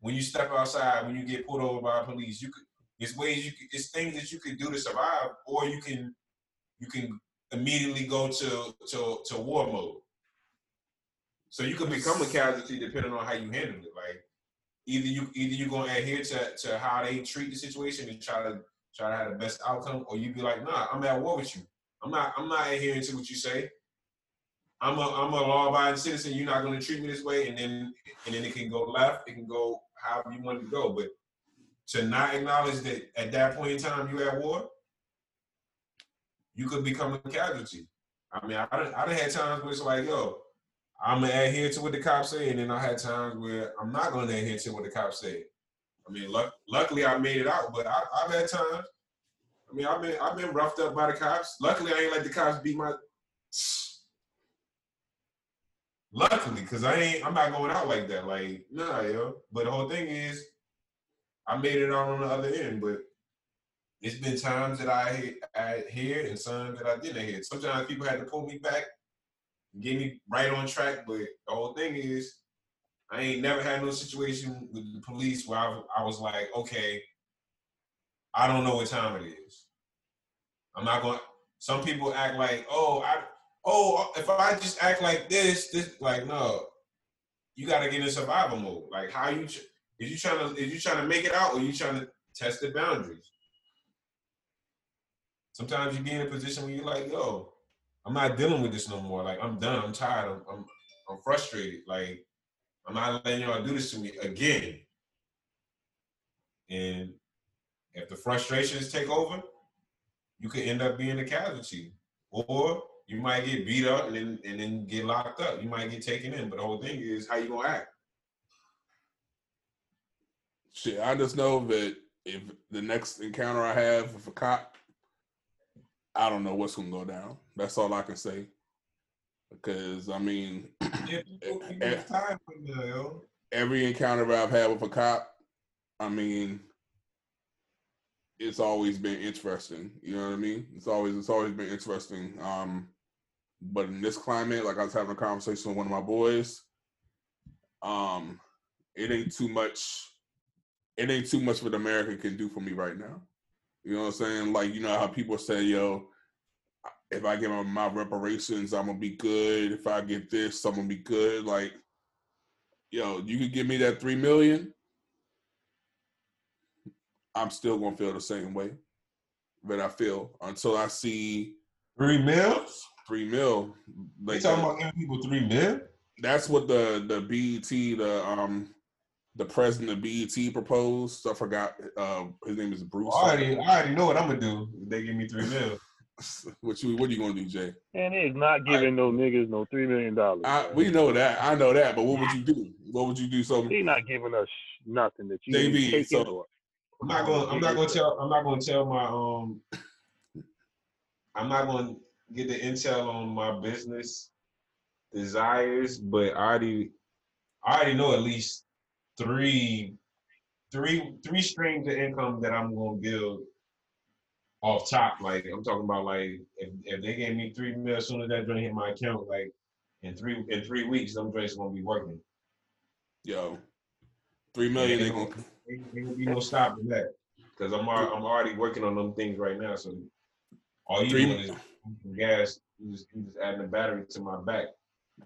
when you step outside, when you get pulled over by police, you could it's ways you could it's things that you could do to survive, or you can you can immediately go to to to war mode. So you could become a casualty depending on how you handle it. Like either you either you're gonna adhere to, to how they treat the situation and try to try to have the best outcome, or you'd be like, nah, I'm at war with you. I'm not I'm not adhering to what you say. I'm a I'm a law abiding citizen. You're not gonna treat me this way, and then and then it can go left, it can go however you want it to go. But to not acknowledge that at that point in time you're at war, you could become a casualty. I mean, I done, I done had times where it's like, yo, I'm gonna adhere to what the cops say, and then I had times where I'm not gonna adhere to what the cops say. I mean, luck, luckily I made it out, but I, I've had times. I mean, I've been I've been roughed up by the cops. Luckily, I ain't let the cops beat my. [sniffs] Luckily, cause I ain't I'm not going out like that. Like, nah, yo. But the whole thing is, I made it out on the other end. But it's been times that I I adhered and some that I didn't adhere. Sometimes people had to pull me back, get me right on track. But the whole thing is, I ain't never had no situation with the police where I, I was like, okay, I don't know what time it is. I'm not going. Some people act like, oh, I, oh, if I just act like this, this, like, no, you got to get in survival mode. Like, how you is you trying to is you trying to make it out or you trying to test the boundaries? Sometimes you be in a position where you're like, yo, I'm not dealing with this no more. Like, I'm done. I'm tired. I'm, I'm, I'm frustrated. Like, I'm not letting y'all do this to me again. And if the frustrations take over, you could end up being a casualty. Or you might get beat up and then and then get locked up. You might get taken in. But the whole thing is how you gonna act. shit. I just know that if the next encounter I have with a cop, I don't know what's gonna go down. That's all I can say. Because I mean, [clears throat] Yeah, people, people have time for that, every encounter I've had with a cop, I mean, it's always been interesting. You know what I mean? It's always it's always been interesting. Um, but in this climate, like I was having a conversation with one of my boys, um, it ain't too much. It ain't too much what America can do for me right now. You know what I'm saying? Like you know how people say, "Yo, if I get my, my reparations, I'm gonna be good. If I get this, I'm gonna be good." Like yo, you could give me that three million, I'm still gonna feel the same way that I feel until I see Three mils? three mil. They Like talking about giving people three mil? that's what the the BET the um the president of BET proposed. I forgot. Uh, his name is Bruce. I already, I already know what I'm gonna do. They give me three mil. [laughs] what you what are you gonna do, Jay? and he's not giving no niggas no three million dollars. We know that. I know that. But what would you do? What would you do? So He not giving us nothing that you JB, ain't taking so- or I'm not going. I'm not going to tell. I'm not going to tell my um. I'm not going to get the intel on my business desires, but I already, I already know at least three, three, three streams of income that I'm going to build off top. Like I'm talking about, like if, if they gave me three mil as soon as that joint hit my account, like in three in three weeks, them joints gonna be working. Yo, three million. They gonna Ain't ain't gonna be no stopping that because I'm I'm already working on them things right now. So all you Three- doing is gas. You just you just adding a battery to my back.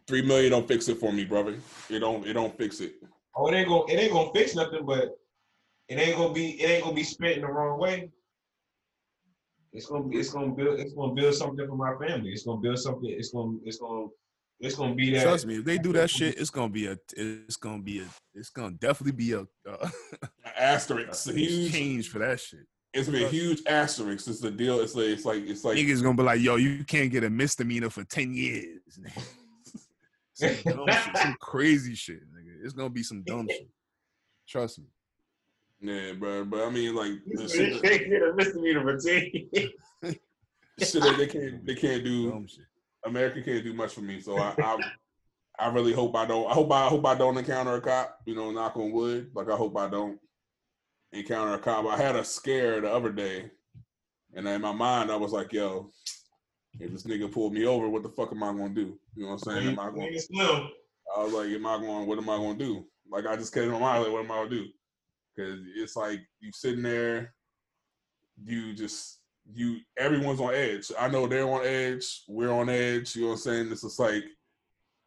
three million don't fix it for me, brother. It don't. It don't fix it. Oh, it ain't gonna it ain't gonna fix nothing, but it ain't gonna be it ain't gonna be spent in the wrong way. It's gonna be it's gonna build it's gonna build something for my family. It's gonna build something. It's gonna it's gonna it's gonna be that. Trust me, if they do that shit, it's gonna be a, it's gonna be a, it's gonna definitely be a, uh, [laughs] Asterisk. a Huge. change for that shit. It's been a huge asterisk. It's the deal. It's like it's like it's like Niggas gonna be like, yo, you can't get a misdemeanor for ten years. [laughs] some shit, some crazy shit, nigga. It's gonna be some dumb [laughs] shit. Trust me. Yeah, bro. But I mean, like the You shit, can't get a misdemeanor for ten. [laughs] shit that they can't they can't do. Dumb. America can't do much for me. So I, I I really hope I don't. I hope I, I hope I don't encounter a cop. You know, knock on wood. Like I hope I don't encounter a cop. I had a scare the other day, and in my mind I was like, "Yo, if this nigga pulled me over, what the fuck am I gonna do? You know what I'm saying? Am I going? Slim. I was like, am I going? What am I gonna do? Like I just kept in my mind, like, what am I gonna do? Because it's like you sitting there, you just you everyone's on edge. I know they're on edge. We're on edge. You know what I'm saying? It's just like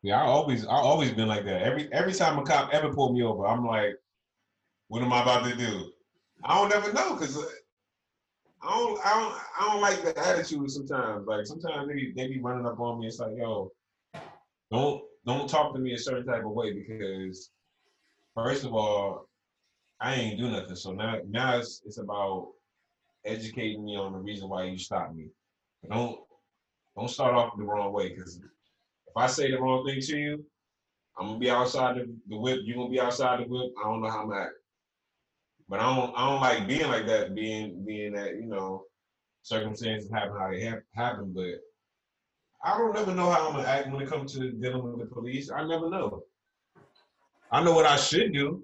Yeah, I always I always been like that. Every every time a cop ever pulled me over, I'm like, what am I about to do? I don't ever know because uh, I don't I don't I don't like the attitude sometimes. Like sometimes they they be running up on me. It's like, yo, don't don't talk to me a certain type of way because first of all, I ain't do nothing. So now now it's it's about educating me on the reason why you stopped me. Don't don't start off the wrong way because if I say the wrong thing to you, I'm gonna be outside the, the whip. You're gonna be outside the whip. I don't know how I'm at. But I don't I don't like being like that, being being that, you know, circumstances happen how they hap- happen, but I don't never know how I'm gonna act when it comes to dealing with the police. I never know. I know what I should do,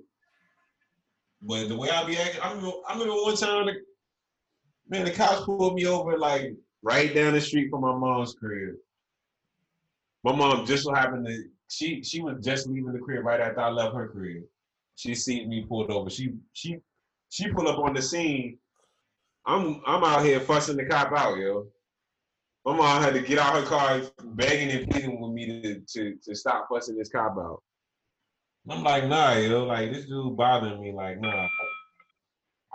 but the way I be acting, I remember, I remember one time, the, man, the cops pulled me over like right down the street from my mom's crib. My mom just so happened to she she was just leaving the crib right after I left her crib. She seen me pulled over. She she she pulled up on the scene. I'm I'm out here fussing the cop out, yo. My mom had to get out her car begging and pleading with me to to, to stop fussing this cop out. I'm like, nah, yo, like this dude bothering me. Like, nah.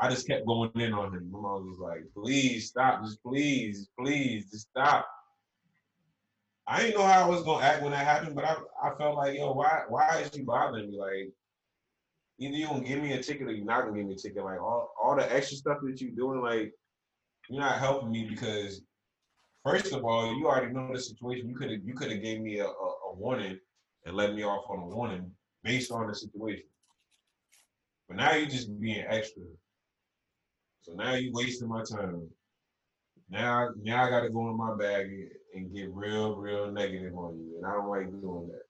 I just kept going in on him. My mom was like, please stop, just please, please, just stop. I didn't know how I was gonna act when that happened, but I, I felt like, yo, why why is you bothering me? Like, either you gonna give me a ticket or you're not gonna give me a ticket. Like all, all the extra stuff that you're doing, like, you're not helping me because first of all, you already know the situation. You could have you could have gave me a, a, a warning and let me off on a warning based on the situation. But now you're just being extra. So now you're wasting my time. Now, now I got to go in my bag and- get real, real negative on you, and I don't like doing that.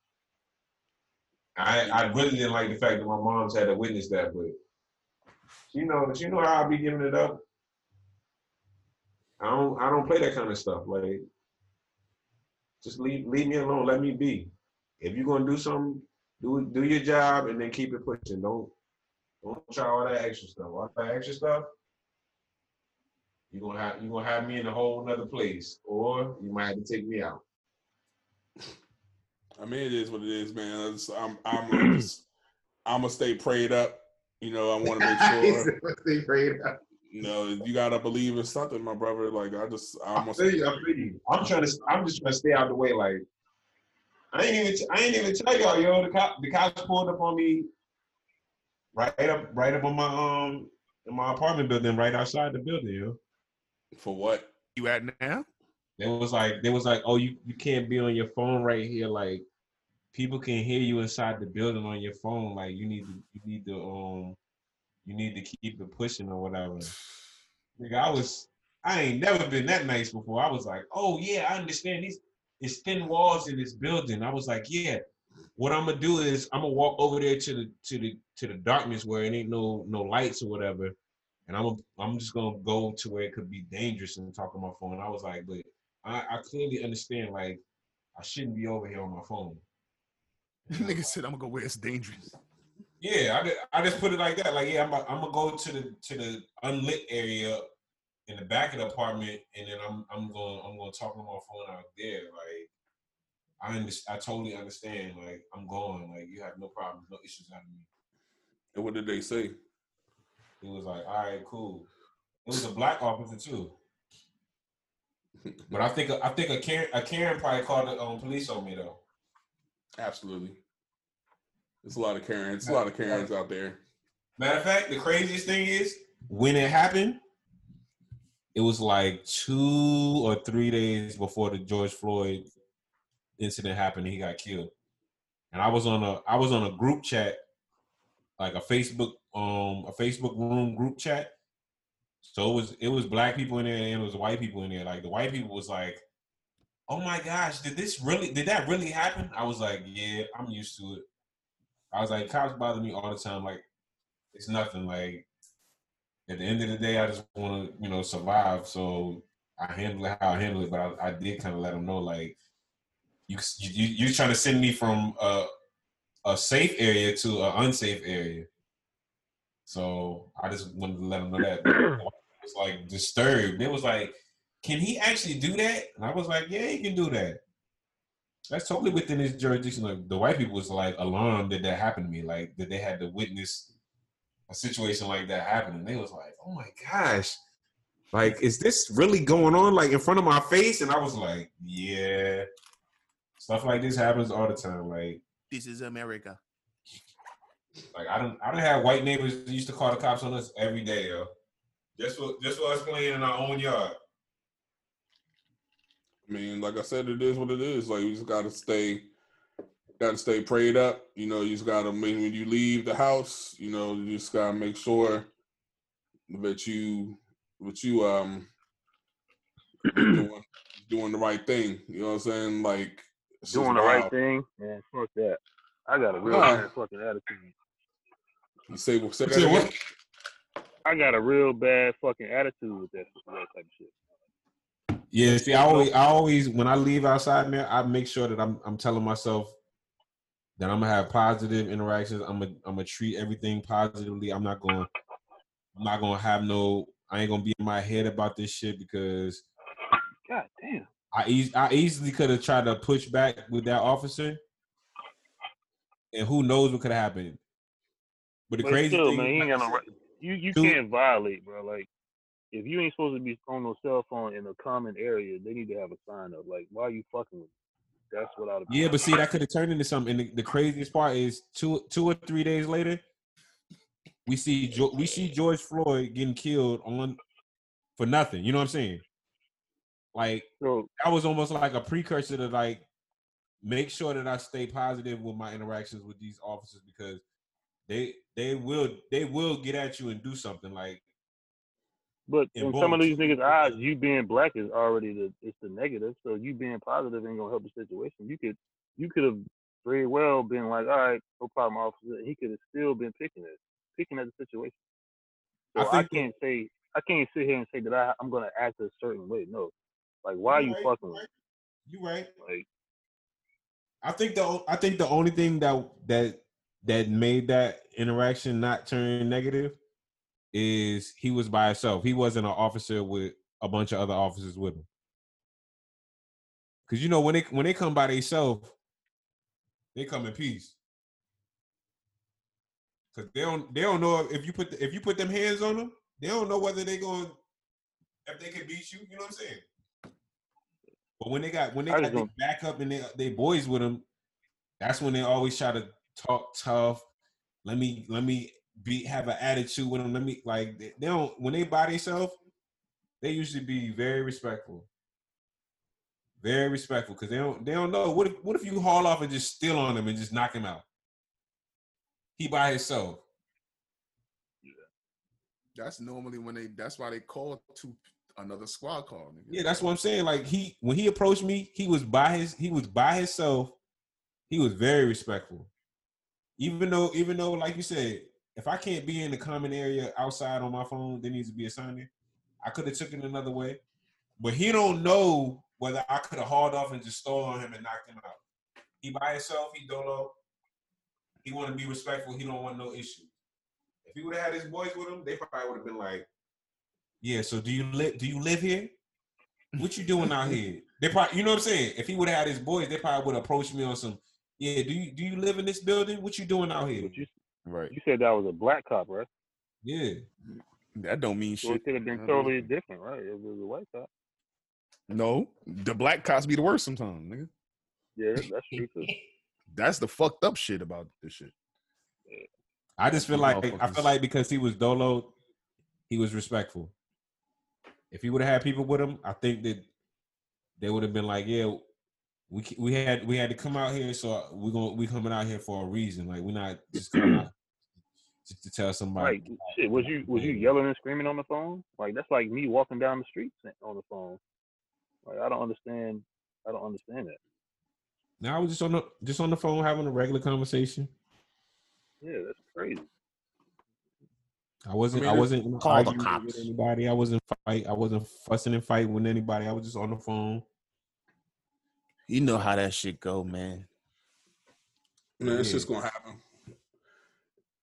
I I really didn't like the fact that my mom's had to witness that, but she know she know how I be giving it up. I don't I don't play that kind of stuff. Like, just leave leave me alone. Let me be. If you're gonna do something, do do your job and then keep it pushing. Don't don't try all that extra stuff. All that extra stuff, you're gonna have you gonna have me in a whole nother place, or you might have to take me out. I mean, it is what it is, man. It's- I'm I'm just, I'm gonna stay prayed up. You know, I want to make [laughs] sure. stay prayed You know, you gotta believe in something, my brother. Like I just, I'm I feel you, I feel you. I'm trying to. I'm just trying to stay out the way. Like I ain't even. I ain't even tell y'all, yo. The cop. The cops pulled up on me. Right up. Right up on my um. In my apartment building, right outside the building, yo. For what? You at now? It was like. They was like, oh, you you can't be on your phone right here. Like people can hear you inside the building on your phone. Like you need to. You need to um. you need to keep it pushing or whatever. Nigga, I was I ain't never been that nice before. I was like, oh yeah, I understand these it's thin walls in this building. I was like, yeah. What I'm gonna do is I'm gonna walk over there to the to the to the darkness where it ain't no no lights or whatever, and I'm I'm just gonna go to where it could be dangerous and talk on my phone. I was like, but I, I clearly understand like I shouldn't be over here on my phone. [laughs] Nigga said I'm gonna go where it's dangerous. Yeah, I, I just put it like that. Like, yeah, I'm, I'm gonna go to the to the unlit area in the back of the apartment, and then I'm I'm going I'm gonna talk on my phone out there. Like, I understand. I totally understand. Like, I'm going. Like, you have no problems, no issues out of me. And what did they say? He was like, all right, cool. It was a black officer too. But I think I think a Karen a Karen probably called the um, police on me though. Absolutely. It's a lot of Karens. It's A lot of Karens out there. Matter of fact, the craziest thing is when it happened, it was like two or three days before the George Floyd incident happened he got killed. And I was on a I was on a group chat, like a Facebook um a Facebook room group chat. So it was it was black people in there and it was white people in there. Like the white people was like, "Oh my gosh, did this really did that really happen?" I was like, "Yeah, I'm used to it." I was like, "Cops bother me all the time. Like, it's nothing. Like, at the end of the day, I just want to, you know, survive. So I handle it how I handle it. But I, I did kind of let them know, like, you you you're trying to send me from a a safe area to an unsafe area. So I just wanted to let them know that. [clears throat] It was like disturbed. It was like, can he actually do that? And I was like, yeah, he can do that. That's totally within his jurisdiction. Like the white people was like alarmed that that happened to me, like that they had to witness a situation like that happened, and they was like, oh my gosh, like is this really going on like in front of my face? And I was like, yeah, stuff like this happens all the time. Like This is America. like I don't I don't have white neighbors that used to call the cops on us every day, yo. Just for just for us playing in our own yard. I mean, like I said, it is what it is. Like we just gotta stay, gotta stay prayed up. You know, you just gotta. I mean, when you leave the house, you know, you just gotta make sure that you, that you um, [clears throat] doing, doing the right thing. You know what I'm saying? Like Doing the right wild. thing, man. Fuck that. I got a real Nah. bad fucking attitude. You say, say that Say again? what? I got a real bad fucking attitude with that, with that type of shit. Yeah, see, I always, I always, when I leave outside, man, I make sure that I'm, I'm telling myself that I'm gonna have positive interactions. I'm gonna, I'm gonna treat everything positively. I'm not gonna, I'm not gonna have no, I ain't gonna be in my head about this shit because God damn. I, easily could have tried to push back with that officer, and who knows what could have happened. But the But crazy still, thing, man, he ain't like got no You you Dude. can't violate, bro. Like if you ain't supposed to be on no cell phone in a common area, they need to have a sign up. Like, why are you fucking with? Me? That's what I'd. Yeah, but see, that could have turned into something. And the, the craziest part is two, two or three days later, we see Jo- we see George Floyd getting killed on for nothing. You know what I'm saying? Like So that was almost like a precursor to like make sure that I stay positive with my interactions with these officers because they they will they will get at you and do something like But And in some of these niggas' eyes, you being black is already the it's the negative. So you being positive ain't gonna help the situation. You could you could have very well been like, all right, no problem, officer. He could have still been picking it, picking at the situation. I So I, that- can't say I can't sit here and say that I, I'm gonna act a certain way. No, like why are you right, fucking you right. You right. Like I think the I think the only thing that that that made that interaction not turn negative is he was by himself. He wasn't an officer with a bunch of other officers with him. Cause you know when they when they come by themselves, they come in peace. Cause they don't they don't know if you put the, if you put them hands on them, they don't know whether they going if they can beat you. You know what I'm saying? But when they got when they got their don't- back up and they they boys with them, that's when they always try to talk tough. Let me let me be have an attitude with them. Let me like they, don't when they buy themselves, they usually be very respectful. Very respectful because they don't they don't know what if what if you haul off and just steal on him and just knock him out. He by himself. Yeah, That's normally when they. That's why they call to another squad call. Nigga. Yeah, that's what I'm saying. Like he when he approached me, he was by his he was by himself. He was very respectful. Even though, even though, like you said, if I can't be in the common area outside on my phone, there needs to be a sign there. I could have took it another way. But he don't know whether I could have hauled off and just stole on him and knocked him out. He by himself, he dolo. He want to be respectful. He don't want no issue. If he would have had his boys with him, they probably would have been like, "Yeah, so do you live? Do you live here? What you doing out here?" [laughs] They probably, you know what I'm saying. If he would have had his boys, they probably would have approached me on some. Yeah, do you do you live in this building? What you doing out here? But you Right. you said that was a black cop, right? Yeah, That don't mean So it shit. could have been totally different, right? It was a white cop. No, the black cops be the worst sometimes, nigga. Yeah, that's true too. [laughs] That's the fucked up shit about this shit. I just feel like I feel like because he was dolo, he was respectful. If he would have had people with him, I think that they would have been like, "Yeah, we we had we had to come out here, so we're going we coming out here for a reason. Like we're not just coming out [clears throat] just to tell somebody." Like, shit, was you was you yelling and screaming on the phone? Like that's like me walking down the street on the phone. Like I don't understand. I don't understand that. Now I was just on the just on the phone having a regular conversation. Yeah, that's crazy. I wasn't. I, mean, wasn't in an call the cops. with anybody. I wasn't fight. I wasn't fussing and fighting with anybody. I was just on the phone. You know how that shit go, man. Man, it's Yeah. just gonna happen.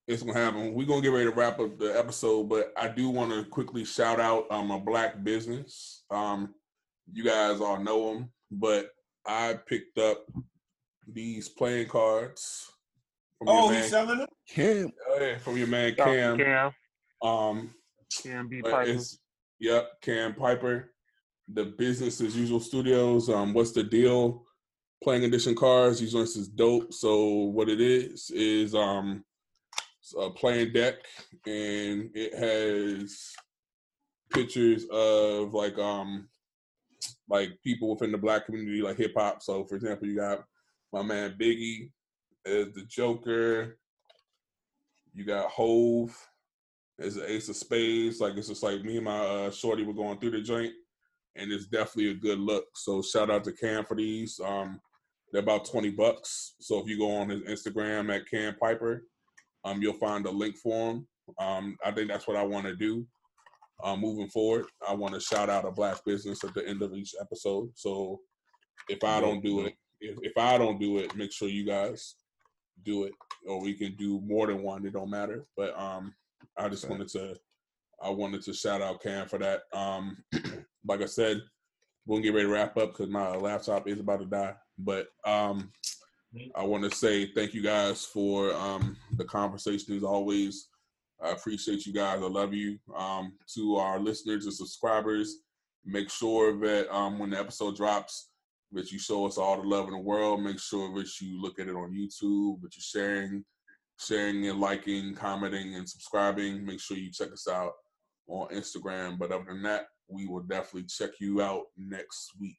It's gonna happen. We're gonna get ready to wrap up the episode, but I do want to quickly shout out um a black business. Um, you guys all know them, but I picked up these playing cards from Oh, he's man, selling them. Cam, oh, yeah, from your man Shout out to Cam. Cam, Um, Cam B. Piper. it's yep, Cam Piper, the business as usual studios. Um, what's the deal? Playing edition cards. These ones is dope. So what it is is um a playing deck, and it has pictures of like um like people within the black community, like hip hop. So for example, you got my man Biggie as the Joker. You got Hov as the Ace of Spades. Like it's just like me and my uh, shorty were going through the joint, and it's definitely a good look. So shout out to Cam for these. Um, they're about twenty bucks. So if you go on his Instagram at Cam Piper, um, you'll find a link for him. Um, I think that's what I want to do. Uh, moving forward, I want to shout out a black business at the end of each episode. So if I don't do it, if, if I don't do it, make sure you guys do it, or we can do more than one. It don't matter. But um, I just wanted to, I wanted to shout out Cam for that. Um, [clears throat] like I said, we're gonna get ready to wrap up because my laptop is about to die. But um, I want to say thank you guys for um, the conversation as always. I appreciate you guys. I love you. Um, to our listeners and subscribers, make sure that um, when the episode drops, that you show us all the love in the world. Make sure that you look at it on YouTube, that you're sharing, sharing and liking, commenting and subscribing. Make sure you check us out on Instagram. But other than that, we will definitely check you out next week.